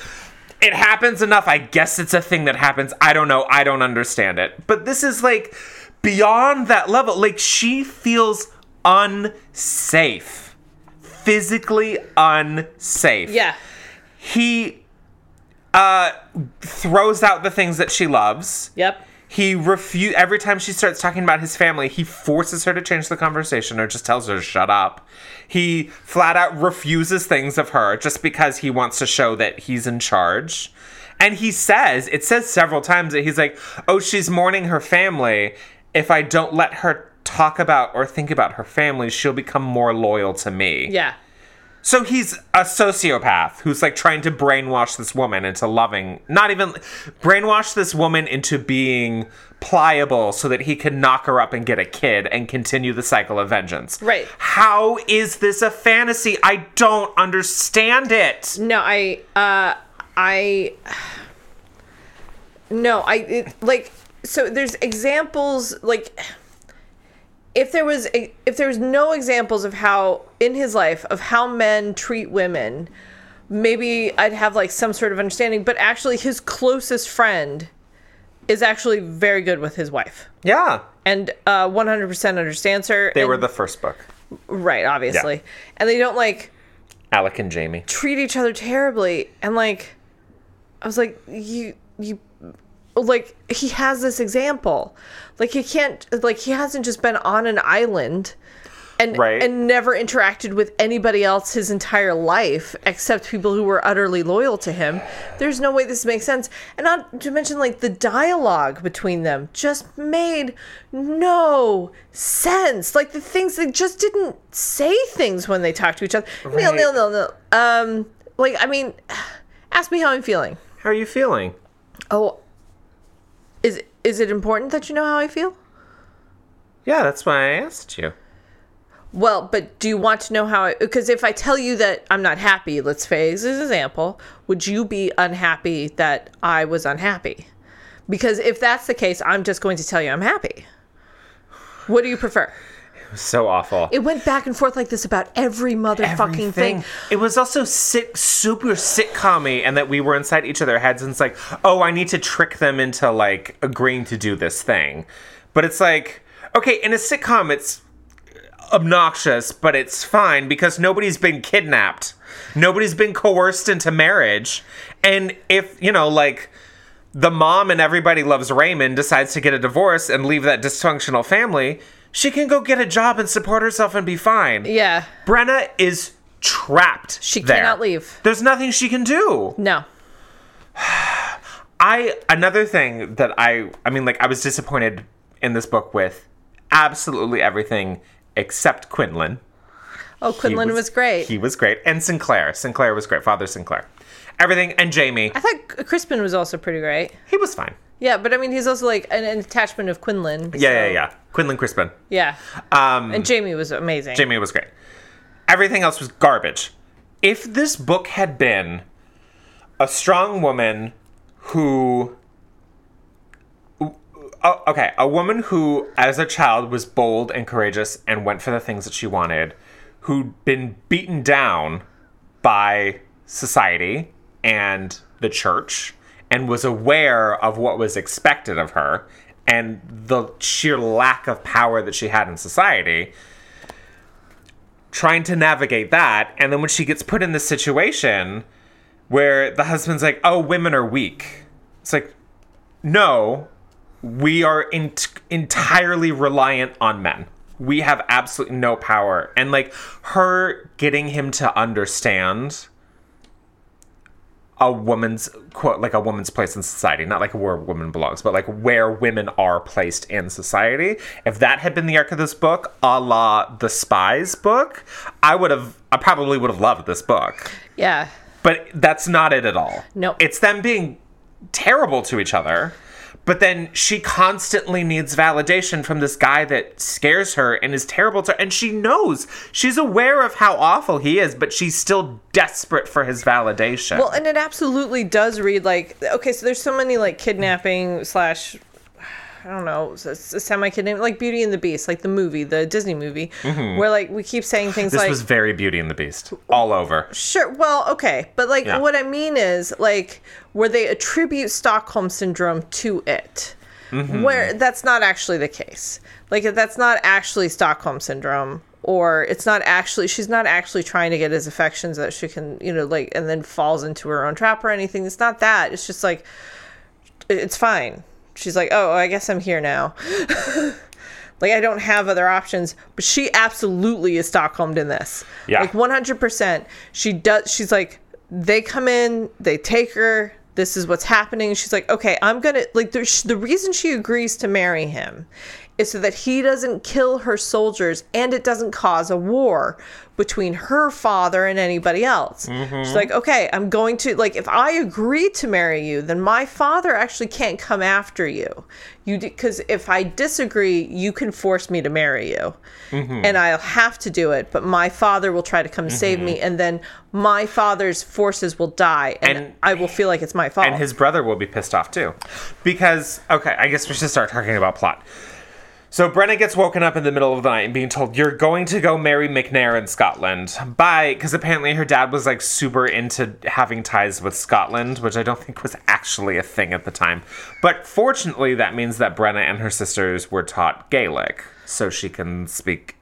It happens enough. I guess it's a thing that happens. I don't know. I don't understand it. But this is like beyond that level. Like she feels unsafe. Physically unsafe Yeah. he uh throws out the things that she loves. Yep. he refuse every time she starts talking about his family he forces her to change the conversation or just tells her to shut up. He flat out refuses things of her just because he wants to show that he's in charge. And he says it says several times that he's like oh she's mourning her family. If i don't let her talk about or think about her family she'll become more loyal to me. Yeah. So he's a sociopath who's like trying to brainwash this woman into loving, not even brainwash this woman into being pliable so that he can knock her up and get a kid and continue the cycle of vengeance. Right. How is this a fantasy? I don't understand it. No, I, uh, I, no, I, it, like, so there's examples, like, if there was a, if there was no examples of how in his life of how men treat women, maybe I'd have like some sort of understanding. But actually, his closest friend is actually very good with his wife Yeah. and uh, 100% understands her. They and- were the first book. right, obviously, and they don't like Alec and Jamie. treat each other terribly and like i was like you you like he has this example. Like he can't like he hasn't just been on an island and Right. and never interacted with anybody else his entire life except people who were utterly loyal to him. There's no way this makes sense. And not to mention like the dialogue between them just made no sense. Like the things they just didn't say things when they talked to each other. No no no no. Um like i mean ask me how i'm feeling. How are you feeling? oh is it important that you know how i feel Yeah, that's why I asked you. Well, but do you want to know how? I Because if I tell you that I'm not happy, let's say as an example, would you be unhappy that I was unhappy? Because if that's the case, I'm just going to tell you I'm happy. What do you prefer? So awful. It went back and forth like this about every motherfucking thing. It was also sit, super sitcom and that we were inside each other's heads, and it's like, oh, I need to trick them into like agreeing to do this thing. But it's like, okay, in a sitcom, it's obnoxious, but it's fine because nobody's been kidnapped, nobody's been coerced into marriage, and if you know, like. The mom and everybody loves Raymond decides to get a divorce and leave that dysfunctional family. She can go get a job and support herself and be fine. Yeah. Brenna is trapped. She there. cannot leave. There's nothing she can do. No. I another thing that I I mean like I was disappointed in this book with absolutely everything except Quinlan. Oh, Quinlan was, great. He was great. And Sinclair. Sinclair was great. Father Sinclair. Everything and Jamie. I thought Crispin was also pretty great. He was fine. Yeah, but I mean, he's also like an, an attachment of Quinlan. Yeah, yeah, yeah. Quinlan Crispin. Yeah. Um And Jamie was amazing. Jamie was great. Everything else was garbage. If this book had been a strong woman who. Oh, okay, a woman who, as a child, was bold and courageous and went for the things that she wanted, who'd been beaten down by society and the church, and was aware of what was expected of her and the sheer lack of power that she had in society trying to navigate that. And then when she gets put in this situation where the husband's like oh women are weak. It's like no we are in- entirely reliant on men. We have absolutely no power. And like her getting him to understand a woman's quote like a woman's place in society. Not like where a woman belongs but like where women are placed in society. If that had been the arc of this book a la the spies book i would have i probably would have loved this book. Yeah. but that's not it at all. Nope. it's them being terrible to each other but then she constantly needs validation from this guy that scares her and is terrible to her. And she knows, she's aware of how awful he is, but she's still desperate for his validation. Well, and it absolutely does read like okay. So there's so many like kidnapping slash. I don't know, semi kidnapping, like Beauty and the Beast, like the movie, the Disney movie, where like we keep saying things Mm-hmm. this was very Beauty and the Beast, all over. Sure. Well, okay, but like Yeah. what I mean is like where they attribute Stockholm syndrome to it, Mm-hmm. where that's not actually the case. Like that's not actually Stockholm syndrome, or it's not actually she's not actually trying to get his affections that she can you know like and then falls into her own trap or anything. It's not that. It's just like it's fine. She's like, oh, I guess I'm here now. like I don't have other options, but she absolutely is Stockholmed in this. Yeah. Like 100%. She does she's like they come in, they take her, this is what's happening. She's like, "Okay, I'm going to like the the reason she agrees to marry him is so that he doesn't kill her soldiers and it doesn't cause a war between her father and anybody else. Mm-hmm. She's like, okay, I'm going to like if I agree to marry you, then my father actually can't come after you. You because if I disagree, you can force me to marry you, mm-hmm. and I'll have to do it. But my father will try to come save me, mm-hmm. and then my father's forces will die, and, And- I will feel like it's my fault. And his brother will be pissed off too. Because, okay, I guess we should start talking about plot. So Brenna gets woken up in the middle of the night and being told, You're going to go marry McNair in Scotland. Bye. Because apparently her dad was like super into having ties with Scotland, which I don't think was actually a thing at the time. But fortunately, that means that Brenna and her sisters were taught Gaelic, so she can speak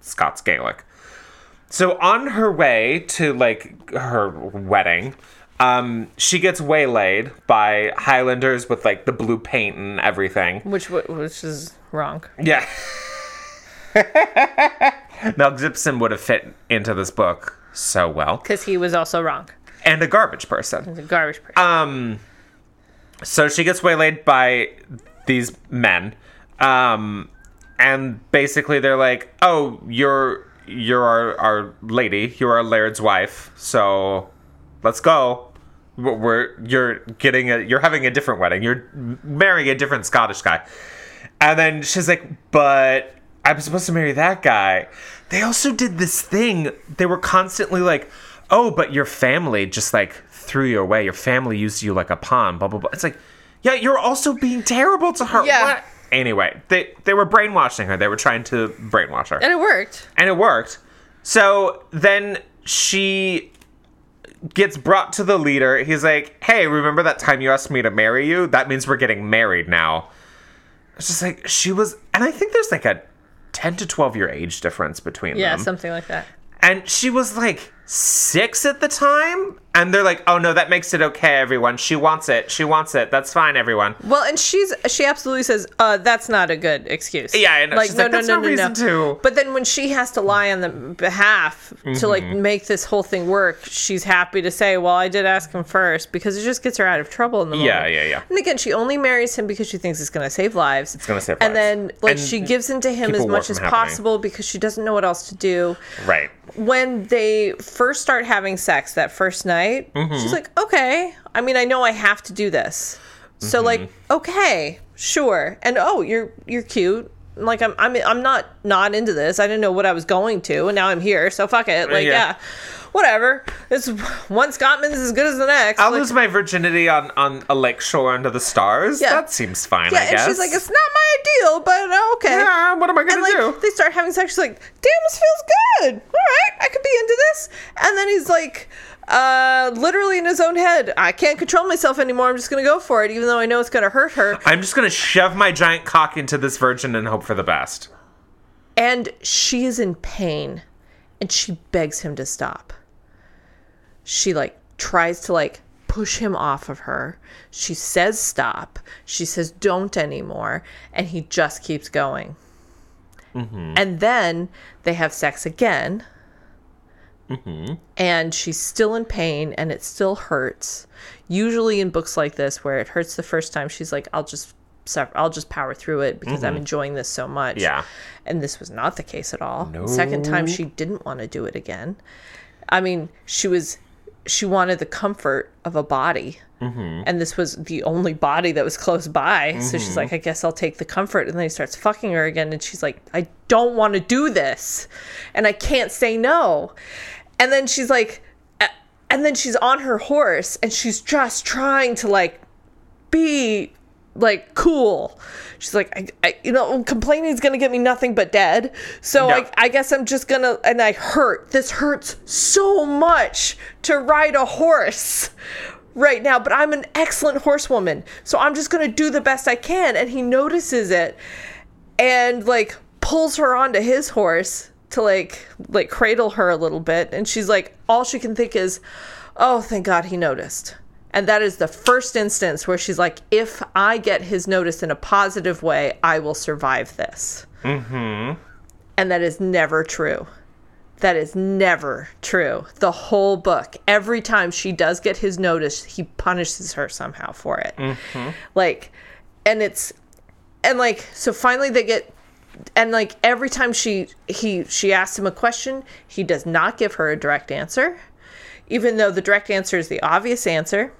Scots Gaelic. So on her way to like her wedding, um, she gets waylaid by Highlanders with like the blue paint and everything. Which which is wrong. Yeah. Mel Gibson would have fit into this book so well. Because he was also wrong. And a garbage person. He's a garbage person. Um, so she gets waylaid by these men. Um, and basically they're like, "Oh, you're you're our, our lady. You're our laird's wife. So let's go. We're- you're getting a you're having a different wedding. You're marrying a different Scottish guy." And then she's like, "But I'm supposed to marry that guy." They also did this thing. They were constantly like, "Oh, but your family just like threw you away. Your family used you like a pawn." Blah blah blah. It's like, yeah, you're also being terrible to her. Yeah. What? Anyway, they they were brainwashing her. They were trying to brainwash her and it worked. and it worked. So then she gets brought to the leader. He's like, "Hey, remember that time you asked me to marry you? That means we're getting married now." It's just like she was, and I think there's like a ten to twelve year age difference between Yeah, them. something like that. and she was like six at the time, and they're like, "Oh no, that makes it okay, everyone. She wants it. She wants it. That's fine, everyone." Well, and she's she absolutely says, uh, that's not a good excuse. Yeah, I know. She's like, "That's no reason to." But then when she has to lie on the behalf to like Mm-hmm. make this whole thing work, she's happy to say, "Well, I did ask him first because it just gets her out of trouble in the moment. Yeah, yeah, yeah. And again, she only marries him because she thinks it's going to save lives. It's gonna save And lives. then like And she gives in to him as much as happening. possible because she doesn't know what else to do Right. when they first start having sex that first night, Mm-hmm. she's like, okay. I mean, I know I have to do this. So Mm-hmm. like, okay, sure. And oh, you're you're cute. Like I'm I'm I'm not not into this. I didn't know what I was going to, and now I'm here. So fuck it. Like Yeah. yeah, whatever. It's one Scotsman's as good as the next. I'll Like, lose my virginity on on a lake shore under the stars. Yeah. That seems fine. yeah, I and guess. she's like, it's not my ideal, but uh, okay. Yeah, what am I gonna and like do? they start having sex. She's like, "Damn, this feels good. All right, I could be into this." And then he's like, uh, literally in his own head, "I can't control myself anymore. I'm just gonna go for it, even though I know it's gonna hurt her." I'm just gonna shove my giant cock into this virgin and hope for the best. And she is in pain, and she begs him to stop. She like tries to like push him off of her. She says stop. She says don't anymore, and he just keeps going. And then they have sex again. And she's still in pain and it still hurts. Usually in books like this where it hurts the first time, she's like, I'll just suffer, I'll just power through it because I'm mm-hmm. enjoying this so much. Yeah. And this was not the case at all. Second time she didn't want to do it again. I mean, she was she wanted the comfort of a body. Mm-hmm. And this was the only body that was close by. So she's mm-hmm. like, I guess I'll take the comfort. And then he starts fucking her again. And she's like, I don't want to do this. And I can't say no. And then she's like, and then she's on her horse and she's just trying to like be like cool. She's like, I, I you know, complaining is gonna get me nothing but dead. So No. I, I guess I'm just gonna, and I hurt. This hurts so much to ride a horse right now, but I'm an excellent horsewoman. So I'm just gonna do the best I can. And he notices it and like pulls her onto his horse to like like cradle her a little bit and she's like all she can think is oh thank god he noticed. And that is the first instance where she's like if i get his notice in a positive way i will survive this. Mm-hmm. and that is never true. That is never true. The whole book every time she does get his notice he punishes her somehow for it. Like and it's and like so finally they get and like every time she he she asks him a question he does not give her a direct answer even though the direct answer is the obvious answer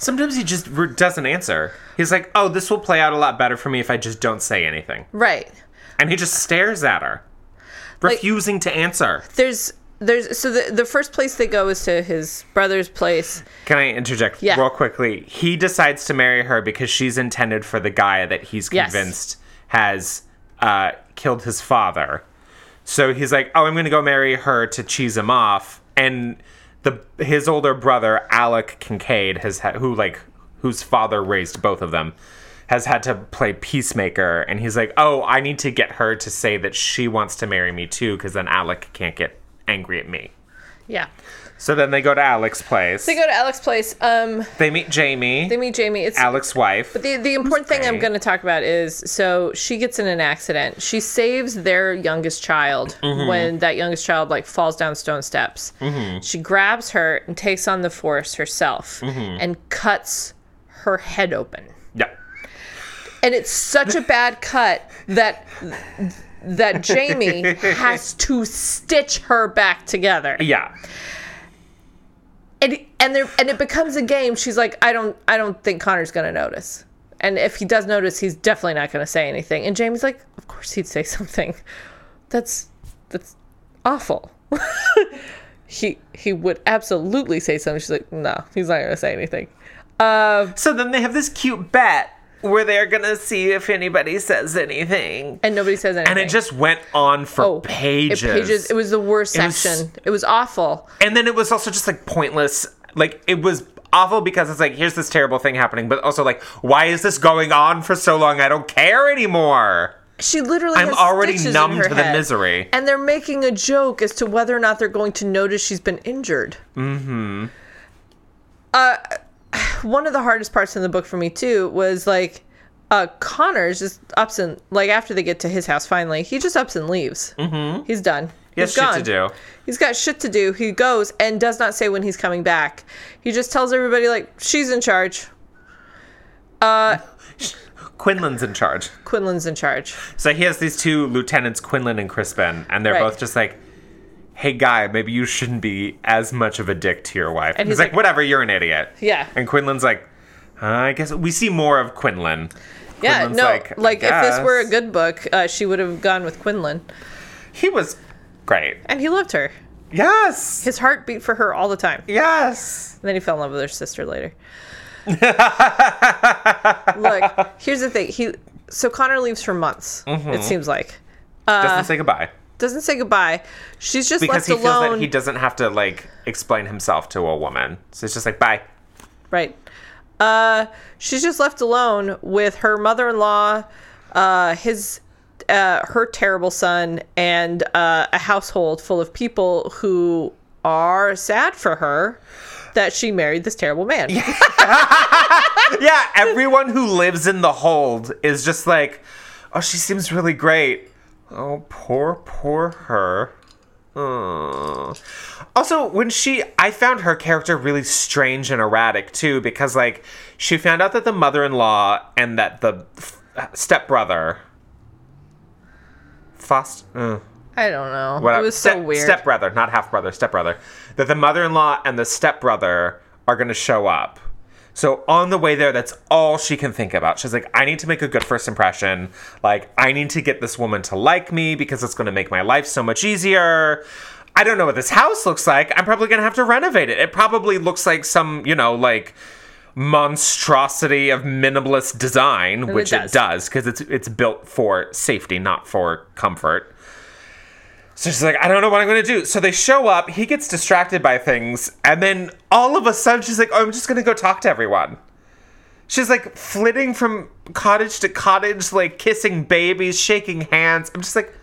Sometimes he just doesn't answer. He's like, "Oh, this will play out a lot better for me if I just don't say anything," right and he just stares at her, refusing to answer. there's there's so the, the first place they go is to his brother's place Can I interject Yeah. real quickly? He decides to marry her because she's intended for the guy that he's Yes. convinced has uh, killed his father. So he's like, "Oh, I'm going to go marry her to cheese him off." And the his older brother Alec Kincaid has ha- who like whose father raised both of them has had to play peacemaker and he's like, "Oh, I need to get her to say that she wants to marry me too cuz then Alec can't get angry at me." Yeah. So then they go to Alec's place. They go to Alec's place. Um, They meet Jamie, they meet Jamie. It's Alec's wife. But the the important thing I'm going to talk about is so she gets in an accident. She saves their youngest child Mm-hmm. when that youngest child like falls down stone steps. She grabs her and takes on the force herself Mm-hmm. and cuts her head open. yeah. and it's such a bad cut that that Jamie has to stitch her back together. Yeah. And and there and it becomes a game. She's like, I don't I don't think Connor's gonna notice. And if he does notice, he's definitely not gonna say anything. And Jamie's like, Of course he'd say something. That's that's awful. he he would absolutely say something. She's like, No, he's not gonna say anything. Um, so then they have this cute bet where they're gonna see if anybody says anything. And nobody says anything. And it just went on for Oh, pages. It, pages. It was the worst It was- section. it was awful. and then it was also just like pointless. Like it was awful because it's like here's this terrible thing happening, but also like why is this going on for so long? I don't care anymore. She literally I'm already numb to the misery. And they're making a joke as to whether or not they're going to notice she's been injured. Mm-hmm. Uh, one of the hardest parts in the book for me too was like, uh, Connor's just ups and like after they get to his house finally, he just ups and leaves. Mm-hmm. He's done. He has He's shit gone. to do. He's got shit to do. He goes and does not say when he's coming back. He just tells everybody like she's in charge. Uh, Quinlan's in charge. Quinlan's in charge. So he has these two lieutenants, Quinlan and Crispin, and they're Right. both just like, "Hey, guy, maybe you shouldn't be as much of a dick to your wife." And he's he's like, like- "Whatever, you're an idiot." Yeah. And Quinlan's like, uh, "I guess we see more of Quinlan." Yeah, Quinlan's no, like, like, if this were a good book, uh, she would have gone with Quinlan, he was great. and he loved her. Yes. His heart beat for her all the time. yes. And then he fell in love with her sister later. Look, here's the thing. He so Connor leaves for months. Mm-hmm. It seems like Doesn't say goodbye doesn't say goodbye. She's just because left he feels that he doesn't have to like explain himself to a woman. So it's just like, "Bye." Right. Uh, she's just left alone with her mother-in-law, uh, his, uh, her terrible son, and uh, a household full of people who are sad for her that she married this terrible man. Yeah, everyone who lives in the hold is just like, oh, she seems really great. Oh, poor, poor her. Oh. Also, when she, I found her character really strange and erratic too, because like she found out that the mother-in-law and that the f- stepbrother, Fost, uh, I don't know. whatever, It was so step, weird. Stepbrother, not half brother, stepbrother. That the mother-in-law and the stepbrother are going to show up. So on the way there, that's all she can think about. She's like, I need to make a good first impression. Like, I need to get this woman to like me because it's going to make my life so much easier. I don't know what this house looks like. I'm probably going to have to renovate it. It probably looks like some, you know, like monstrosity of minimalist design, which it does. does because it's it's built for safety, not for comfort. So she's like, I don't know what I'm to do. So they show up. He gets distracted by things. And then all of a sudden, she's like, oh, I'm just to go talk to everyone. She's like flitting from cottage to cottage, like kissing babies, shaking hands. I'm just like,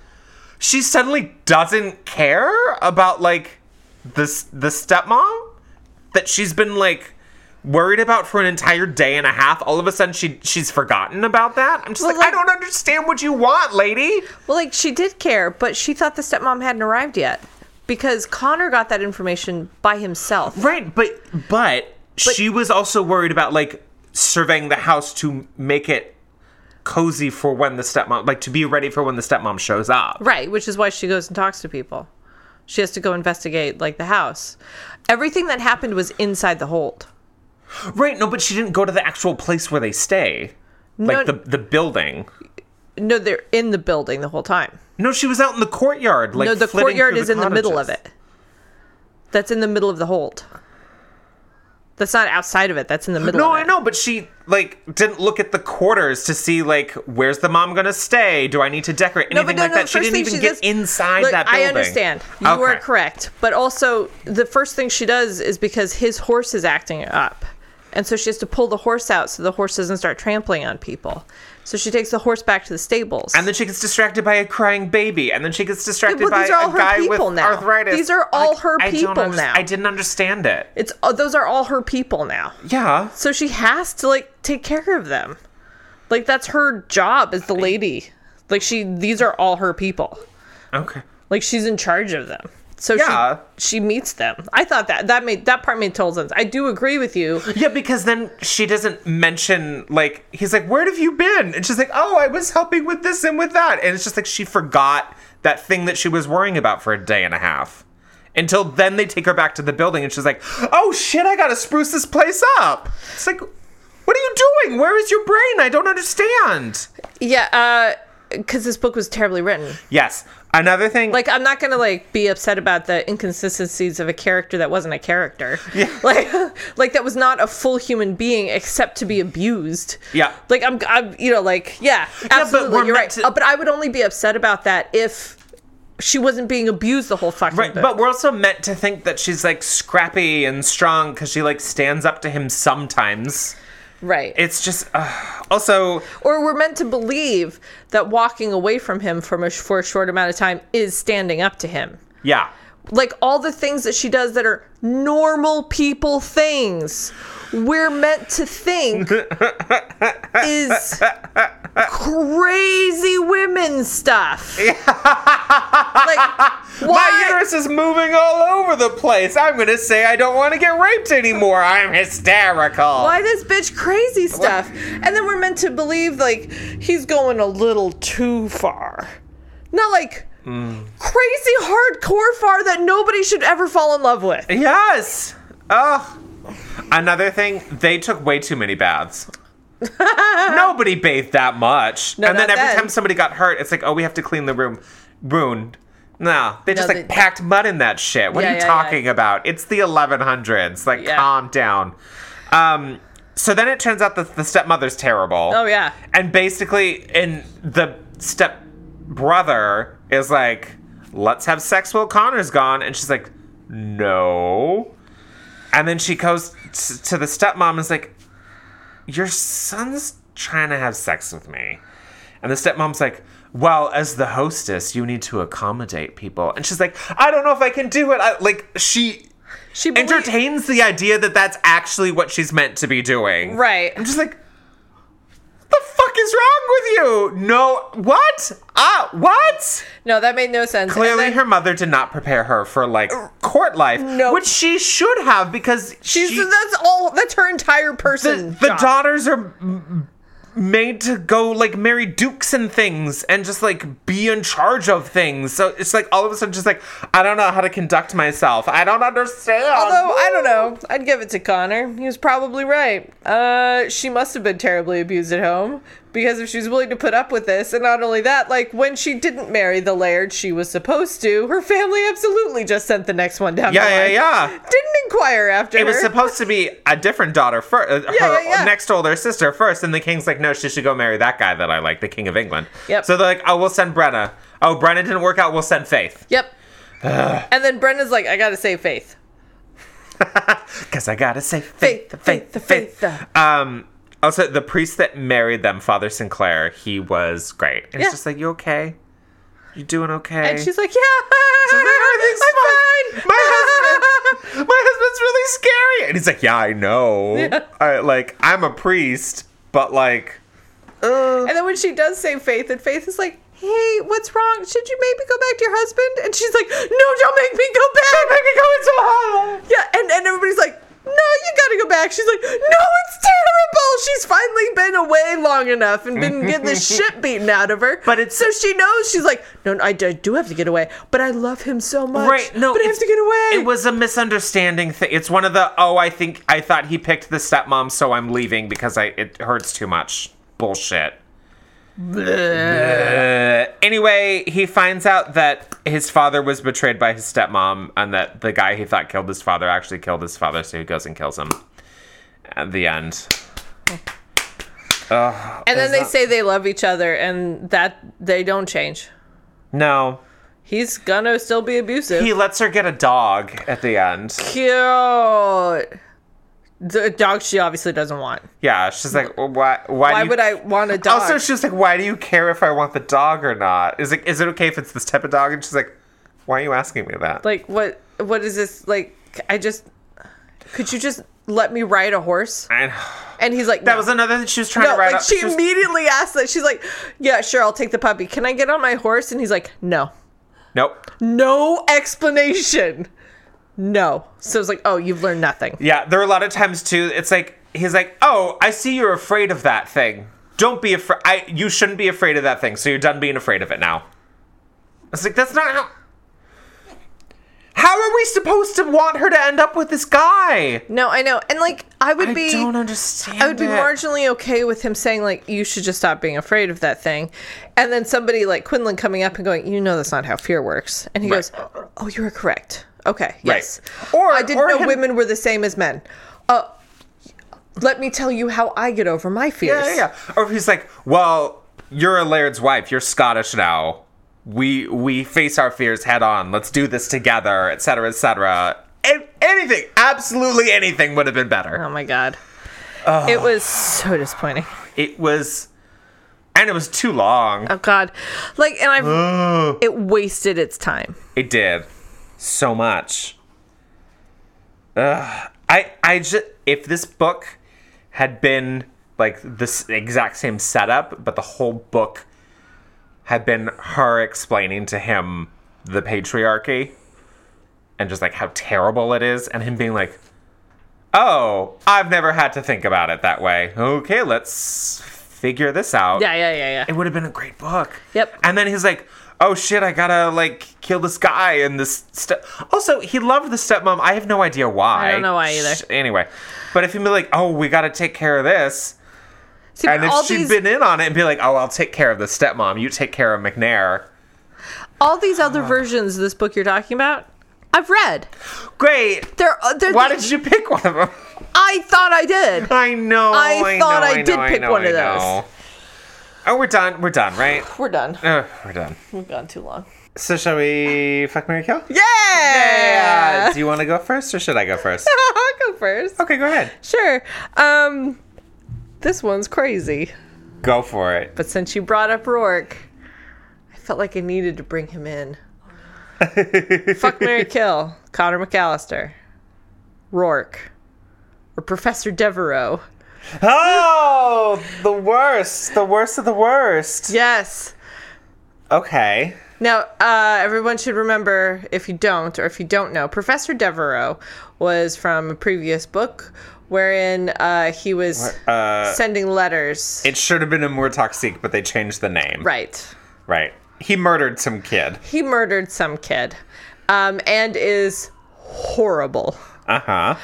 she suddenly doesn't care about like this the stepmom that she's been like worried about for an entire day and a half. All of a sudden, she she's forgotten about that. I'm just Well, like, I don't understand what you want, lady. Well, like she did care, but she thought the stepmom hadn't arrived yet because Connor got that information by himself. Right, but but, she was also worried about like surveying the house to make it cozy for when the stepmom like to be ready for when the stepmom shows up. Right, which is why she goes and talks to people. She has to go investigate like the house. Everything that happened was inside the hold. Right, no, but she didn't go to the actual place where they stay. Like No- the the building. No, they're in the building the whole time. No, she was out in the courtyard. Like no, the courtyard is in the middle of it. That's in the middle of the hold. That's not outside of it. That's in the middle. No, I know, but she like didn't look at the quarters to see like where's the mom gonna stay? Do I need to decorate No, anything but no, like no, that? She didn't even she get does- inside Look, that building. I understand. You are correct. But also, the first thing she does is because his horse is acting up. And so she has to pull the horse out so the horse doesn't start trampling on people. So she takes the horse back to the stables. And then she gets distracted by a crying baby, and then she gets distracted Yeah, by these are all a her guy with now. arthritis. These are all her I don't people under- now. I didn't understand it. it's uh, those are all her people now. Yeah, So she has to like take care of them. Like that's her job as the lady. Like she these are all her people. okay. Like she's in charge of them. So Yeah. she she meets them. I thought that that made that part made total sense. I do agree with you. Yeah, because then she doesn't mention like he's like, "Where have you been?" And she's like, "Oh, I was helping with this and with that." And it's just like she forgot that thing that she was worrying about for a day and a half. Until then, they take her back to the building, and she's like, "Oh shit, I gotta spruce this place up." It's like, what are you doing? Where is your brain? I don't understand. Yeah, uh because this book was terribly written. Yes, another thing. Like I'm not gonna like be upset about the inconsistencies of a character that wasn't a character. Yeah. Like like that was not a full human being except to be abused. Yeah. Like I'm, I'm you know like yeah absolutely we're you're right. to- Uh, but I would only be upset about that if she wasn't being abused the whole fucking Right, but we're also meant to think that she's like scrappy and strong because she like stands up to him sometimes. Right. It's just uh, also or we're meant to believe that walking away from him from a, for a short amount of time is standing up to him. yeah. Like all the things that she does that are normal people things, we're meant to think is crazy women stuff. like My why? uterus is moving all over the place. I'm gonna say I don't want to get raped anymore. I'm hysterical. Why this bitch crazy stuff? And then we're meant to believe like he's going a little too far. Not like hmm. crazy hardcore far that nobody should ever fall in love with. Yes. Oh. Another thing, they took way too many baths. Nobody bathed that much. No, and then every then. time somebody got hurt, it's like, oh, we have to clean the room. Ruined. No, they just No, like they- packed mud in that shit. What Yeah, are you yeah, talking about? It's the 1100s. Like, Yeah. calm down. Um, so then it turns out that the stepmother's terrible. Oh yeah. And basically, in the step brother is like, let's have sex while Connor's gone. And she's like, no. And then she goes t- to the stepmom and is like, your son's trying to have sex with me. And the stepmom's like, well, as the hostess, you need to accommodate people. And she's like, I don't know if I can do it. I, like, she She belie- entertains the idea that that's actually what she's meant to be doing. Right. I'm just like, the fuck is wrong with you? No, what? Ah, what? No, that made no sense. Clearly, then her mother did not prepare her for like court life, No. which she should have because she's she, that's all that's her entire person. the job. daughters are made to go like marry dukes and things and just like be in charge of things. So it's like all of a sudden, just like I don't know how to conduct myself. I don't understand. Although I don't know, I'd give it to Connor. He was probably right. Uh, she must have been terribly abused at home because if she's willing to put up with this, and not only that, like when she didn't marry the laird she was supposed to, her family absolutely just sent the next one down. yeah, the yeah, line. yeah. Didn't inquire after It her. was supposed to be a different daughter first, uh, her yeah, yeah. next older sister first, and the king's like, no, she should go marry that guy that I like, the king of England. Yep. So they're like, oh, we'll send Brenna. Oh, Brenna didn't work out. We'll send Faith Yep. and then Brenna's like, I gotta save Faith. because I gotta say Faith, Faith, Faith, Faith, Faith. Faith. Um. Also, the priest that married them, Father Sinclair, he was great. And Yeah. it's just like, you okay? You doing okay? And she's like, Yeah, She's like, "Everything's I'm fine. fine. My husband, my husband's really scary. And he's like, yeah, I know. I, like, I'm a priest, but like, And then when she does say Faith, and Faith is like, Hey, what's wrong? Should you maybe go back to your husband? And she's like, No, don't make me go back. Don't make me go into hell. Yeah, and, and everybody's like, No, you gotta go back. She's like, No, it's terrible. She's finally been away long enough and been getting the shit beaten out of her. But it's- so she knows she's like, No, I, I do have to get away, but I love him so much. right? No, but I have to get away. It was a misunderstanding thing. It's one of the oh, I think I thought he picked the stepmom, so I'm leaving because I it hurts too much. Bullshit. Anyway, he finds out that his father was betrayed by his stepmom, and that the guy he thought killed his father actually killed his father, so he goes and kills him. at the end. And then they that- say they love each other, and that they don't change. No, He's gonna still be abusive. he lets her get a dog at the end. Cute. The dog she obviously doesn't want. Yeah, she's like, well, why? Why, Why you- would I want a dog? Also, she's like, why do you care if I want the dog or not? Is it is it okay if it's this type of dog? And she's like, why are you asking me that? like what? What is this? Like I just could you just let me ride a horse? And And he's like, that no. was another thing she was trying no. to write Like up. she was- immediately asked that. She's like, yeah, sure, I'll take the puppy. Can I get on my horse? And he's like, no, nope. no explanation. No. So it's like, oh, you've learned nothing. Yeah, there are a lot of times too. It's like he's like, "Oh, I see you're afraid of that thing. Don't be afraid. I you shouldn't be afraid of that thing. So you're done being afraid of it now." It's like that's not how. How are we supposed to want her to end up with this guy? No, I know. And like, I would be I be. don't understand. I would be it. marginally okay with him saying like you should just stop being afraid of that thing, and then somebody like Quinlan coming up and going, you know that's not how fear works, and he Right. goes, oh, you were correct. Okay, yes. Or- I didn't or know him- women were the same as men. Uh, let me tell you how I get over my fears. Yeah, yeah, yeah. Or he's like, "Well, you're a laird's wife. You're Scottish now. We we face our fears head on. Let's do this together, etc., etc." And anything, absolutely anything would have been better. Oh my god. It was so disappointing. It was, and it was too long. Oh god. Like and I've it wasted its time. It did so much. Ugh. I I just if this book had been like this exact same setup, but the whole book had been her explaining to him the patriarchy and just like how terrible it is, and him being like, "Oh, I've never had to think about it that way. Okay, let's figure this out." Yeah, yeah, yeah, yeah. it would have been a great book. Yep. And then he's like, "Oh shit, I gotta like kill this guy and this step." Also, he loved the stepmom. I have no idea why. I don't know why either. Sh- Anyway, but if he'd be like, "Oh, we gotta take care of this," See, and if she'd these been in on it and be like, "Oh, I'll take care of the stepmom. You take care of McNair." all these other versions of this book you're talking about, I've read. Great. They're, uh, they're Why did you pick one of them? I thought I did. I know. I thought know, I did know, pick know, one I of those. Oh, we're done. We're done, right? We're done. Oh, we're done. We've gone too long. So shall we fuck Marry Kill? Yeah. Yeah. Do you want to go first, or should I go first? I'll go first. Okay, go ahead. Sure. Um, this one's crazy. Go for it. But since you brought up Rourke, I felt like I needed to bring him in. Fuck Marry Kill, Connor McAllister, Rourke, or Professor Devereaux. Oh, the worst. The worst of the worst. Yes. Okay. Now, uh, everyone should remember, if you don't, or if you don't know, Professor Devereaux was from a previous book wherein uh, he was Uh, sending letters. it should have been a more toxic, but they changed the name. right. Right. He murdered some kid. He murdered some kid um, and is horrible. Uh huh.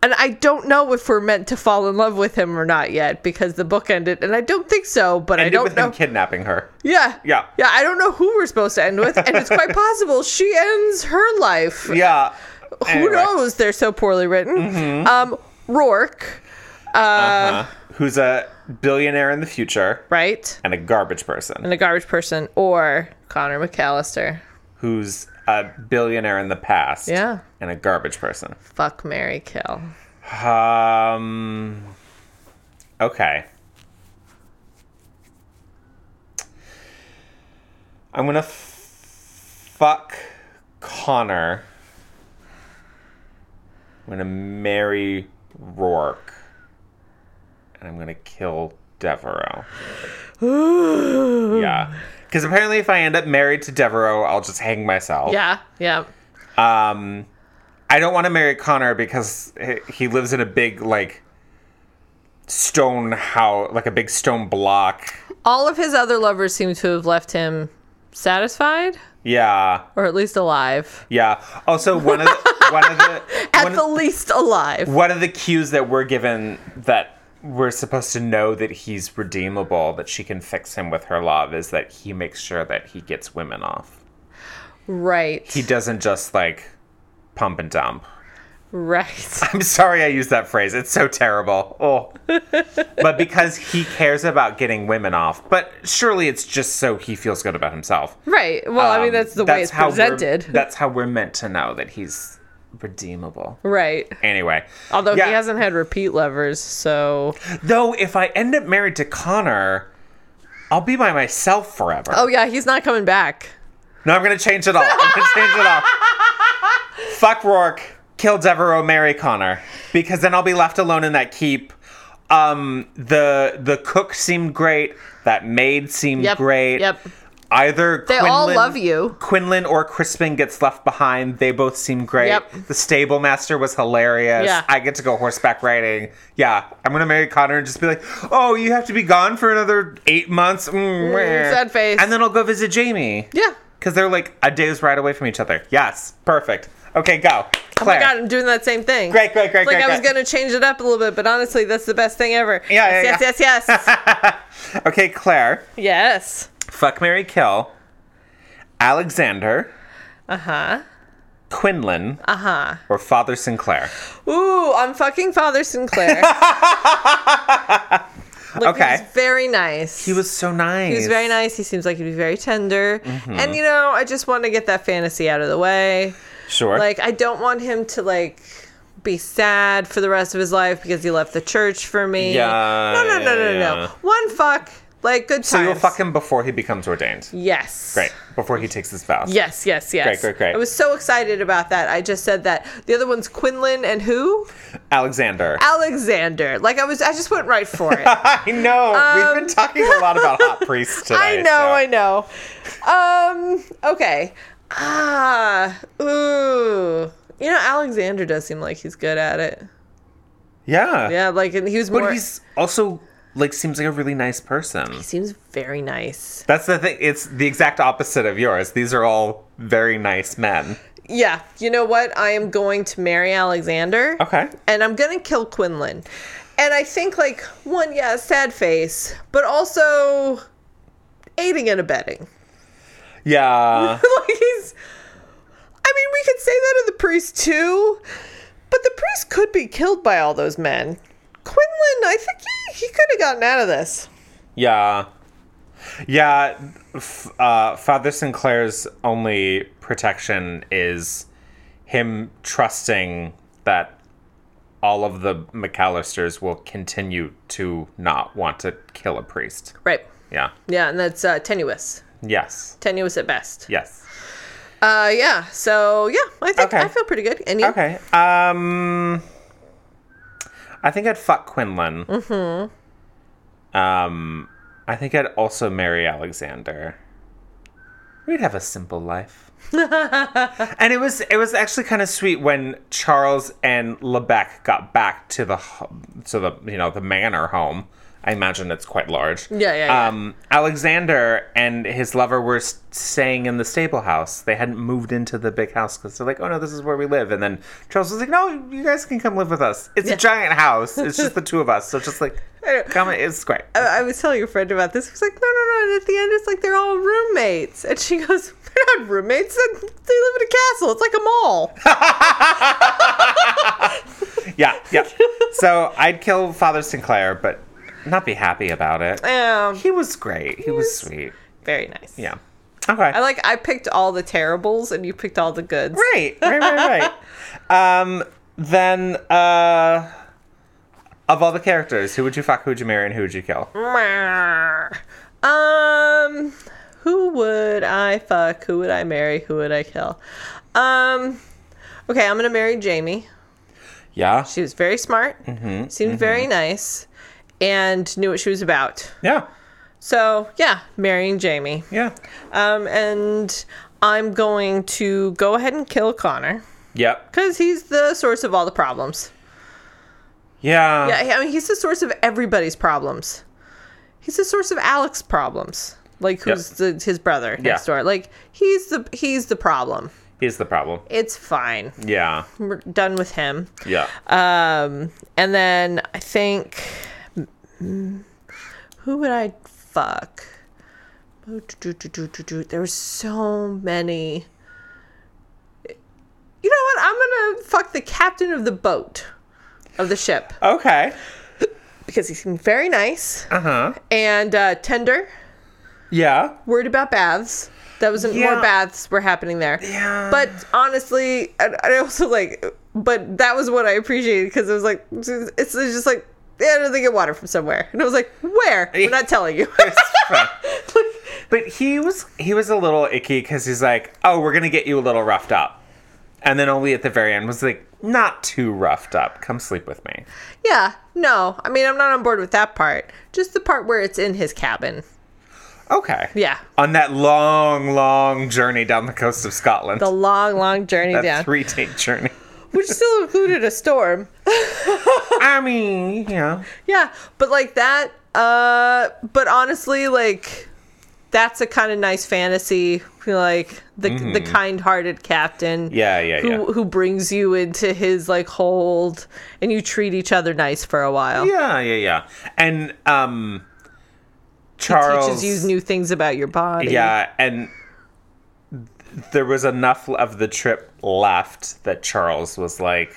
And I don't know if we're meant to fall in love with him or not yet because the book ended, and I don't think so. But I Ended don't with know. him kidnapping her. yeah, Yeah. yeah. I don't know who we're supposed to end with, and it's quite possible she ends her life. Yeah. Who Anyway. knows? They're so poorly written. Um, Rourke, Uh, who's a billionaire in the future right, and a garbage person and a garbage person, or Connor McAllister. who's a billionaire in the past Yeah. and a garbage person. Fuck Marry Kill. Um. Okay. I'm gonna f- fuck Connor. I'm gonna marry Rourke. And I'm gonna kill Devereaux. yeah. Because apparently, if I end up married to Devereaux, I'll just hang myself. Yeah, yeah. Um, I don't want to marry Connor because he- lives in a big like stone house, like a big stone block. All of his other lovers seem to have left him satisfied, Yeah, or at least alive. yeah. Also, one of the, one of the At the least alive. one of the cues that we're given that we're supposed to know that he's redeemable, that she can fix him with her love, is that he makes sure that he gets women off. Right. He doesn't just like pump and dump. Right. I'm sorry I used that phrase. It's so terrible. Oh. but because he cares about getting women off. But surely it's just so he feels good about himself. Right. Well, I mean, Um, that's the way it's presented. That's how we're meant to know that he's redeemable. Right. Anyway. Although yeah. he hasn't had repeat lovers, so. Though if I end up married to Connor, I'll be by myself forever. Oh, yeah, he's not coming back. No, I'm gonna change it all. I'm gonna change it all. Fuck Rourke. Kill Devereaux, marry Connor. Because then I'll be left alone in that keep. Um, the the cook seemed great. That maid seemed Yep. great. Yep. Either They all love you. Quinlan or Crispin gets left behind. They both seem great. Yep. The stable master was hilarious. Yeah. I get to go horseback riding. Yeah, I'm gonna marry Connor and just be like, "Oh, you have to be gone for another eight months." Mm, meh." sad face. And then I'll go visit Jamie. Yeah. Because they're like a day's ride away from each other. Yes, perfect. Okay, go. Claire. Oh my god, I'm doing that same thing. Great, great, great, great. like great, I was great. gonna change it up a little bit, but honestly, that's the best thing ever. Yeah, yeah, yes, yes, yes, yes, Okay, Claire. yes. Fuck Marry Kill. Alexander. Uh huh. Quinlan. Uh huh. Or Father Sinclair. Ooh, I'm fucking Father Sinclair. Look, Okay. Very nice. He was so nice. He was very nice. He seems like he'd be very tender. Mm-hmm. And you know, I just want to get that fantasy out of the way. Sure. Like, I don't want him to like be sad for the rest of his life because he left the church for me. Yeah, No, no, no, no, yeah, no. One fuck, like good so you'll fuck him before he becomes ordained. Yes. Great. Before he takes his vows. Yes, yes, yes. Great, great, great. I was so excited about that. I just said that. The other one's Quinlan and who? Alexander. Alexander. Like I was I just went right for it. I know. We've been talking a lot about hot priests today. Um, I know, so- I know. Um, okay. Ah, ooh. You know, Alexander does seem like he's good at it. Yeah. Yeah, like and he was But he's also like seems like a really nice person. he seems very nice. That's the thing. It's the exact opposite of yours. These are all very nice men. Yeah, you know what? I am going to marry Alexander. Okay. And I'm gonna kill Quinlan. And I think like one, yeah, sad face, but also aiding and abetting. Yeah. like he's I mean, we could say that of the priest too, but the priest could be killed by all those men. Quinlan, I think he, he could have gotten out of this. Yeah. Yeah. F- uh, Father Sinclair's only protection is him trusting that all of the McAllisters will continue to not want to kill a priest. Right. Yeah. Yeah, and that's uh, tenuous. Yes. Tenuous at best. Yes. Uh, yeah. So yeah, I think Okay. I feel pretty good. And you? Okay. Um, I think I'd fuck Quinlan. Mm-hmm. Um, I think I'd also marry Alexander. We'd have a simple life. and it was it was actually kind of sweet when Charles and Lebec got back to the to the you know the manor home. I imagine it's quite large. Yeah, yeah, yeah. Um, Alexander and his lover were staying in the stable house. They hadn't moved into the big house because they're like, "Oh no, this is where we live." And then Charles was like, "No, you guys can come live with us. It's Yeah. a giant house. It's just the two of us. So just like, come. It's great." I, I was telling a friend about this. He was like, no, no, no. And at the end, it's like they're all roommates. And she goes, they're not roommates. They live in a castle. It's like a mall. Yeah, yeah. so I'd kill Father Sinclair, but not be happy about it. Yeah. He was great. He was sweet. Very nice. Yeah. Okay. I like. I picked all the terribles, and you picked all the goods. Right, right, right, right. um, then, uh, of all the characters, who would you fuck, who would you marry, and who would you kill? Um, who would I fuck? Who would I marry? Who would I kill? Um, okay, I'm gonna marry Jamie. Yeah. She was very smart. Mm-hmm, seemed very nice, and knew what she was about. Yeah. So yeah, marrying Jamie. Yeah. Um, and I'm going to go ahead and kill Connor Yep. because he's the source of all the problems. Yeah. Yeah, I mean, he's the source of everybody's problems. He's the source of Alex's problems. Like who's the, his brother next Yeah. door? Like he's the he's the problem. He's the problem. It's fine. Yeah. We're done with him. Yeah. Um, and then I think mm, who would I fuck? There were so many. You know what? I'm gonna fuck the captain of the boat of the ship Okay. because he seemed very nice Uh huh. and uh, tender. Yeah. Worried about baths. That was Yeah. more baths were happening there. Yeah. But honestly, I, I also like, but that was what I appreciated because it was like, it's, it's just like, yeah, don't get water from somewhere, and I was like, where? We're not telling you. But he was he was a little icky because he's like, oh, we're gonna get you a little roughed up, and then only at the very end was like, not too roughed up. Come sleep with me. yeah, no, I mean, I'm not on board with that part. Just the part where it's in his cabin. Okay. Yeah, On that long, long journey down the coast of Scotland. the long, long journey that down, three day journey. Which still included a storm. I mean, yeah. Yeah, but like that. Uh, but honestly, like that's a kind of nice fantasy. Like the the kind-hearted captain. Mm-hmm. Yeah, yeah, who, yeah. Who brings you into his like hold, and you treat each other nice for a while. Yeah, yeah, yeah. And um He Charles teaches you new things about your body. Yeah, and there was enough of the trip left that Charles was like,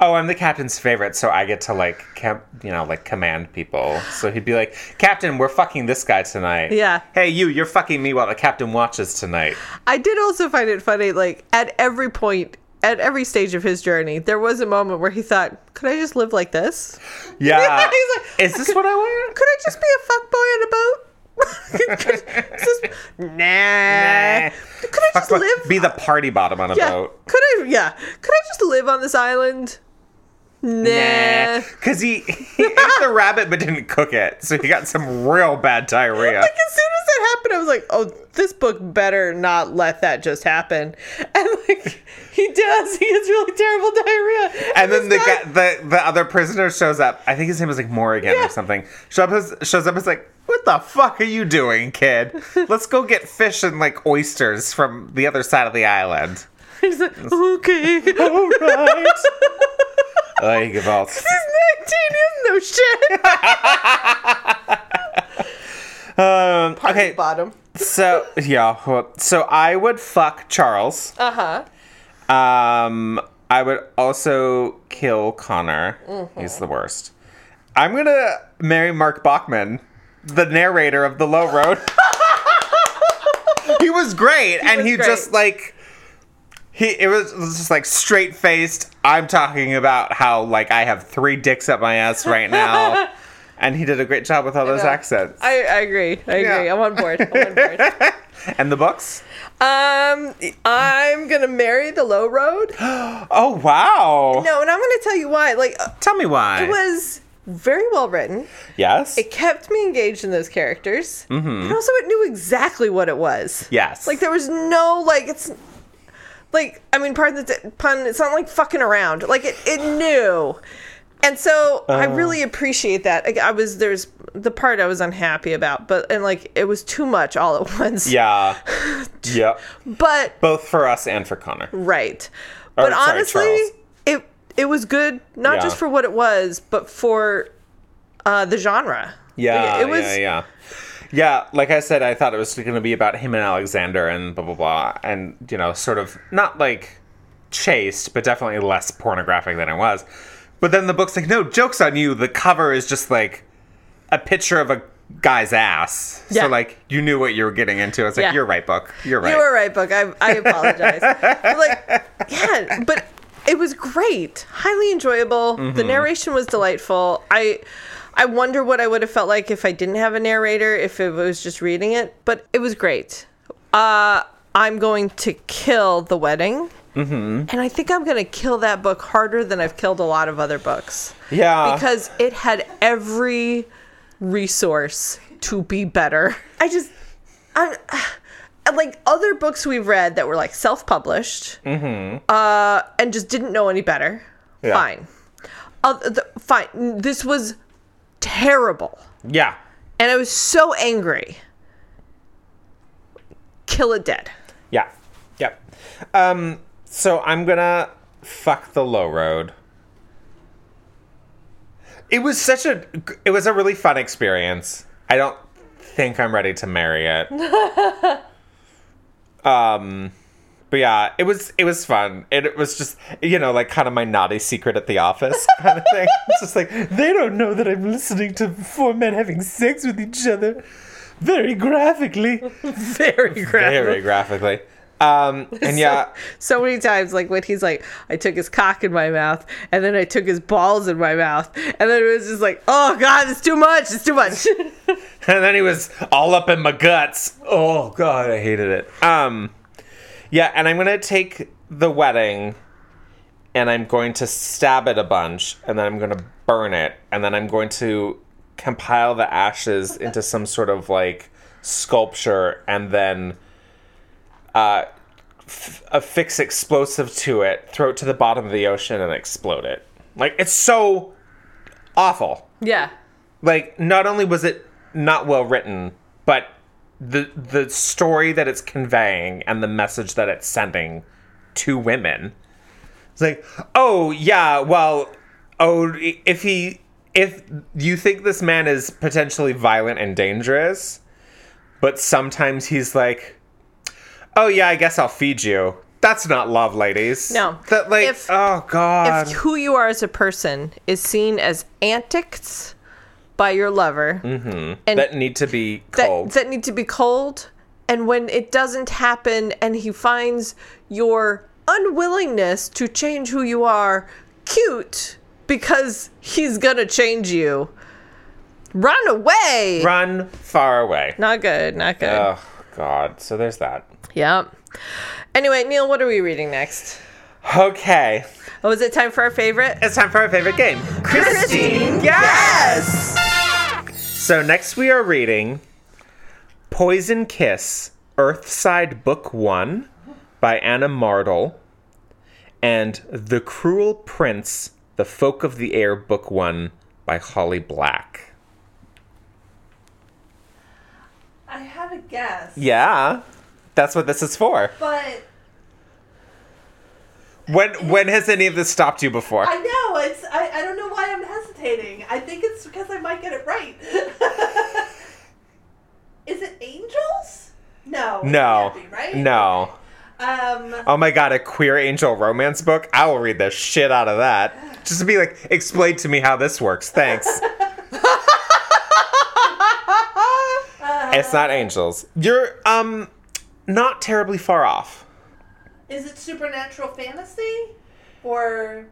"Oh, I'm the captain's favorite, so I get to like, com- you know, like command people." So he'd be like, "Captain, we're fucking this guy tonight." Yeah. Hey, you, you're fucking me while the captain watches tonight. I did also find it funny. Like at every point. At every stage of his journey, there was a moment where he thought, "Could I just live like this? Yeah. He's like, Is this what I want? Could I just be a fuckboy on a boat? Nah. Could I just Fuck, live? Be the party bottom on a yeah. boat. Could I? Yeah. Could I just live on this island? Nah. Because he, he ate the rabbit but didn't cook it, so he got some real bad diarrhea. Like as soon as that happened, I was like, "Oh, this book better not let that just happen." And like he does, he gets really terrible diarrhea. And then the guy, the the other prisoner shows up. I think his name was like Morrigan Yeah. or something. Shows up as, shows up as like, what the fuck are you doing, kid? Let's go get fish and like oysters from the other side of the island. He's like, "Okay." All right. Oy, gewalt. He's 19, he has no shit. Um, okay, Bottom. so yeah, well, so I would fuck Charles. Uh huh. Um, I would also kill Connor. Mm-hmm. He's the worst. I'm gonna marry Mark Bachman, the narrator of The Low Road. he was great, and was he great. just like he it was, just like straight faced. I'm talking about how like I have three dicks up my ass right now, and he did a great job with all those accents. I, I agree. I agree. Yeah. I'm on board. I'm on board. and the books. Um, I'm gonna marry the low road. Oh wow! No, and I'm gonna tell you why. Like, uh, Tell me why. it was very well written. yes. It kept me engaged in those characters, mm-hmm. and also it knew exactly what it was. yes. Like there was no like it's like I mean, pardon the pun. It's not like fucking around. Like it, it knew. And so I Oh. really appreciate that. Like, I was there's the part I was unhappy about, but and like it was too much all at once. Yeah. yeah. But Both for us and for Connor. right. Or, but sorry, honestly, Charles. it it was good not Yeah. just for what it was, but for uh, the genre. Yeah. Like, it was yeah, yeah. Yeah, like I said, I thought it was going to be about him and Alexander and blah, blah, blah. And, you know, sort of not like chaste, but definitely less pornographic than it was. But then the book's like, no, joke's on you. The cover is just like a picture of a guy's ass. Yeah. So, like, you knew what you were getting into. It's like, Yeah. you're right, book. You're right. You were right, book. I I apologize. Like, yeah, but it was great, highly enjoyable. Mm-hmm. The narration was delightful. I I wonder what I would have felt like if I didn't have a narrator, if it was just reading it. But it was great. Uh, I'm going to kill the wedding. Mm-hmm. And I think I'm going to kill that book harder than I've killed a lot of other books. Yeah. Because it had every resource to be better. I just, I'm like other books we've read that were like self-published, uh, and just didn't know any better. Yeah. Fine, uh, the, fine. This was terrible, yeah. and I was so angry. Kill it dead. Yeah. Yep. Um, so I'm gonna fuck the low road. It was such a it was a really fun experience. I don't think I'm ready to marry it. um But yeah, it was it was fun. And it was just you know, like kind of my naughty secret at the office kind of thing. It's just like they don't know that I'm listening to four men having sex with each other very graphically. Very Very graphically. Um and yeah, So many times, like when he's like, I took his cock in my mouth, and then I took his balls in my mouth, and then it was just like, oh god, it's too much, it's too much. and then he was all up in my guts. Oh god, I hated it. Um yeah, and I'm going to take the wedding and I'm going to stab it a bunch and then I'm going to burn it and then I'm going to compile the ashes into some sort of like sculpture and then uh f- affix explosive to it, throw it to the bottom of the ocean and explode it. Like it's so awful yeah. like not only was it not well written but the the story that it's conveying and the message that it's sending to women. It's like oh yeah well oh if he if you think this man is potentially violent and dangerous but sometimes he's like oh yeah i guess i'll feed you. That's not love ladies. No. that like If- oh god. If who you are as a person is seen as antics by your lover, mm-hmm. and that need to be that, cold that need to be cold, and when it doesn't happen, and he finds your unwillingness to change who you are cute because he's gonna change you, run away. run far away Not good. Not good. Oh God! So there's that. Yep. Anyway, Neil, what are we reading next? Okay, Oh, is it time for our favorite? it's time for our favorite game, Christine. Yes. So next we are reading Poison Kiss, Earthside Book One, by Anna Mardle, and The Cruel Prince, The Folk of the Air Book One, by Holly Black. I have a guess. Yeah, that's what this is for. But When when has any of this stopped you before? I know it's. I, I don't know why I'm hesitating. I think it's because I might get it right. Is it angels? No. No, be, right? no. Um. Oh my god, a queer angel romance book? I will read the shit out of that. Just to be like, explain to me how this works. Thanks. it's not angels. You're um not terribly far off. Is it supernatural fantasy? Or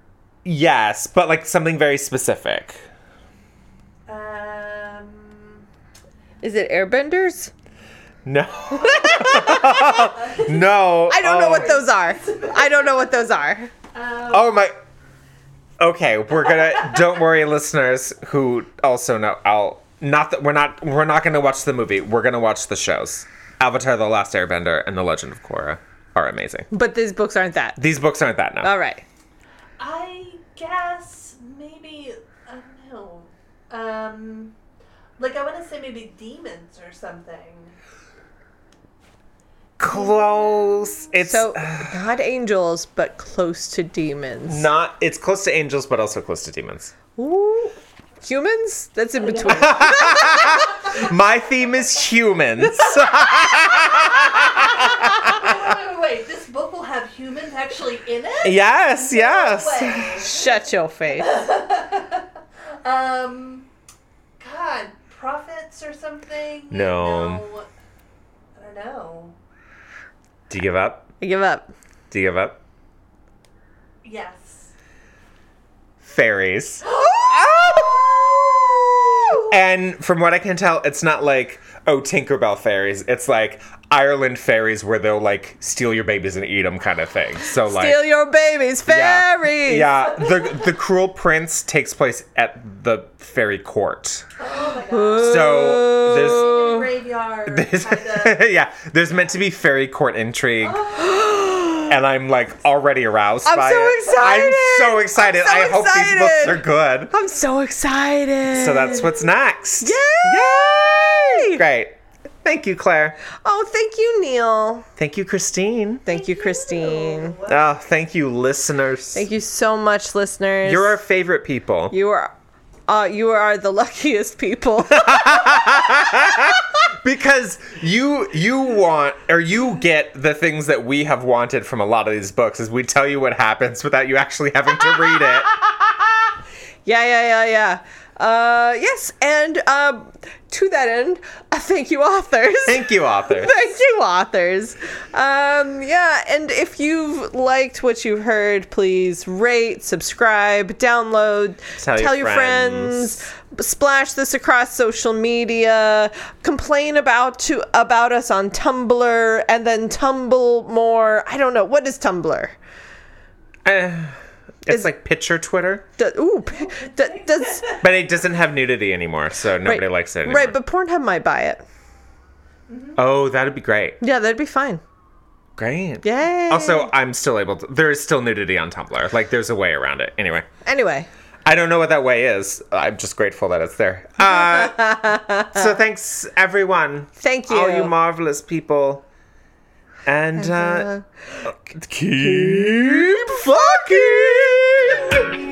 Yes, but like something very specific. um Is it Airbenders? No. no. I don't know oh. what those are. I don't know what those are. um Oh my. Okay, we're gonna. don't worry, listeners who also know. I'll not that we're not. We're not gonna watch the movie. We're gonna watch the shows. Avatar: The Last Airbender and The Legend of Korra are amazing. But these books aren't that. These books aren't that now. All right. I guess maybe I don't know. Um like I wanna say maybe demons or something. Close. It's So not angels, but close to demons. not. It's close to angels, but also close to demons. Ooh. Humans? That's in between. My theme is humans. wait. This book will have humans actually in it? yes, yes. Way. Shut your face. Um, God, prophets or something? No. No. I don't know. Do you give up? I give up. Do you give up? Yes. Fairies. And from what I can tell, it's not like, oh, Tinkerbell fairies. It's like Ireland fairies where they'll like steal your babies and eat them kind of thing. So like Steal your babies, fairies. Yeah, the the cruel prince takes place at the fairy court. Oh my God. So there's Graveyard. there's kinda. yeah, there's meant to be fairy court intrigue. And I'm like already aroused I'm by so it. excited. I'm so excited. I'm so I hope these books are good. I'm so excited. So that's what's next. Yay! Great. Thank you, Claire. Oh, thank you, Neil. Thank you, Christine. Thank you, Christine. Oh, thank you, listeners. Thank you so much, listeners. You're our favorite people. you are uh, you are the luckiest people. because you you want or you get the things that we have wanted from a lot of these books is we tell you what happens without you actually having to read it. Yeah, yeah, yeah, yeah. Uh, yes, and um, to that end, uh, thank you, authors. Thank you, authors. Thank you, authors. Um, yeah, and if you've liked what you've heard, please rate, subscribe, download, Tell your your friends. friends. splash this across social media, complain about to about us on Tumblr, and then tumble more. I don't know what is Tumblr. Uh, it's like picture Twitter, Do, ooh, p- d- does but it doesn't have nudity anymore, so nobody right, likes it anymore. Right, but Pornhub might buy it. oh, that'd be great. Yeah, that'd be fine. Great. Yay. Also, I'm still able to. There is still nudity on Tumblr. Like, there's a way around it. Anyway, Anyway, I don't know what that way is. I'm just grateful that it's there. Uh, so thanks, everyone. thank you. All you marvelous people. And uh, uh, keep fucking.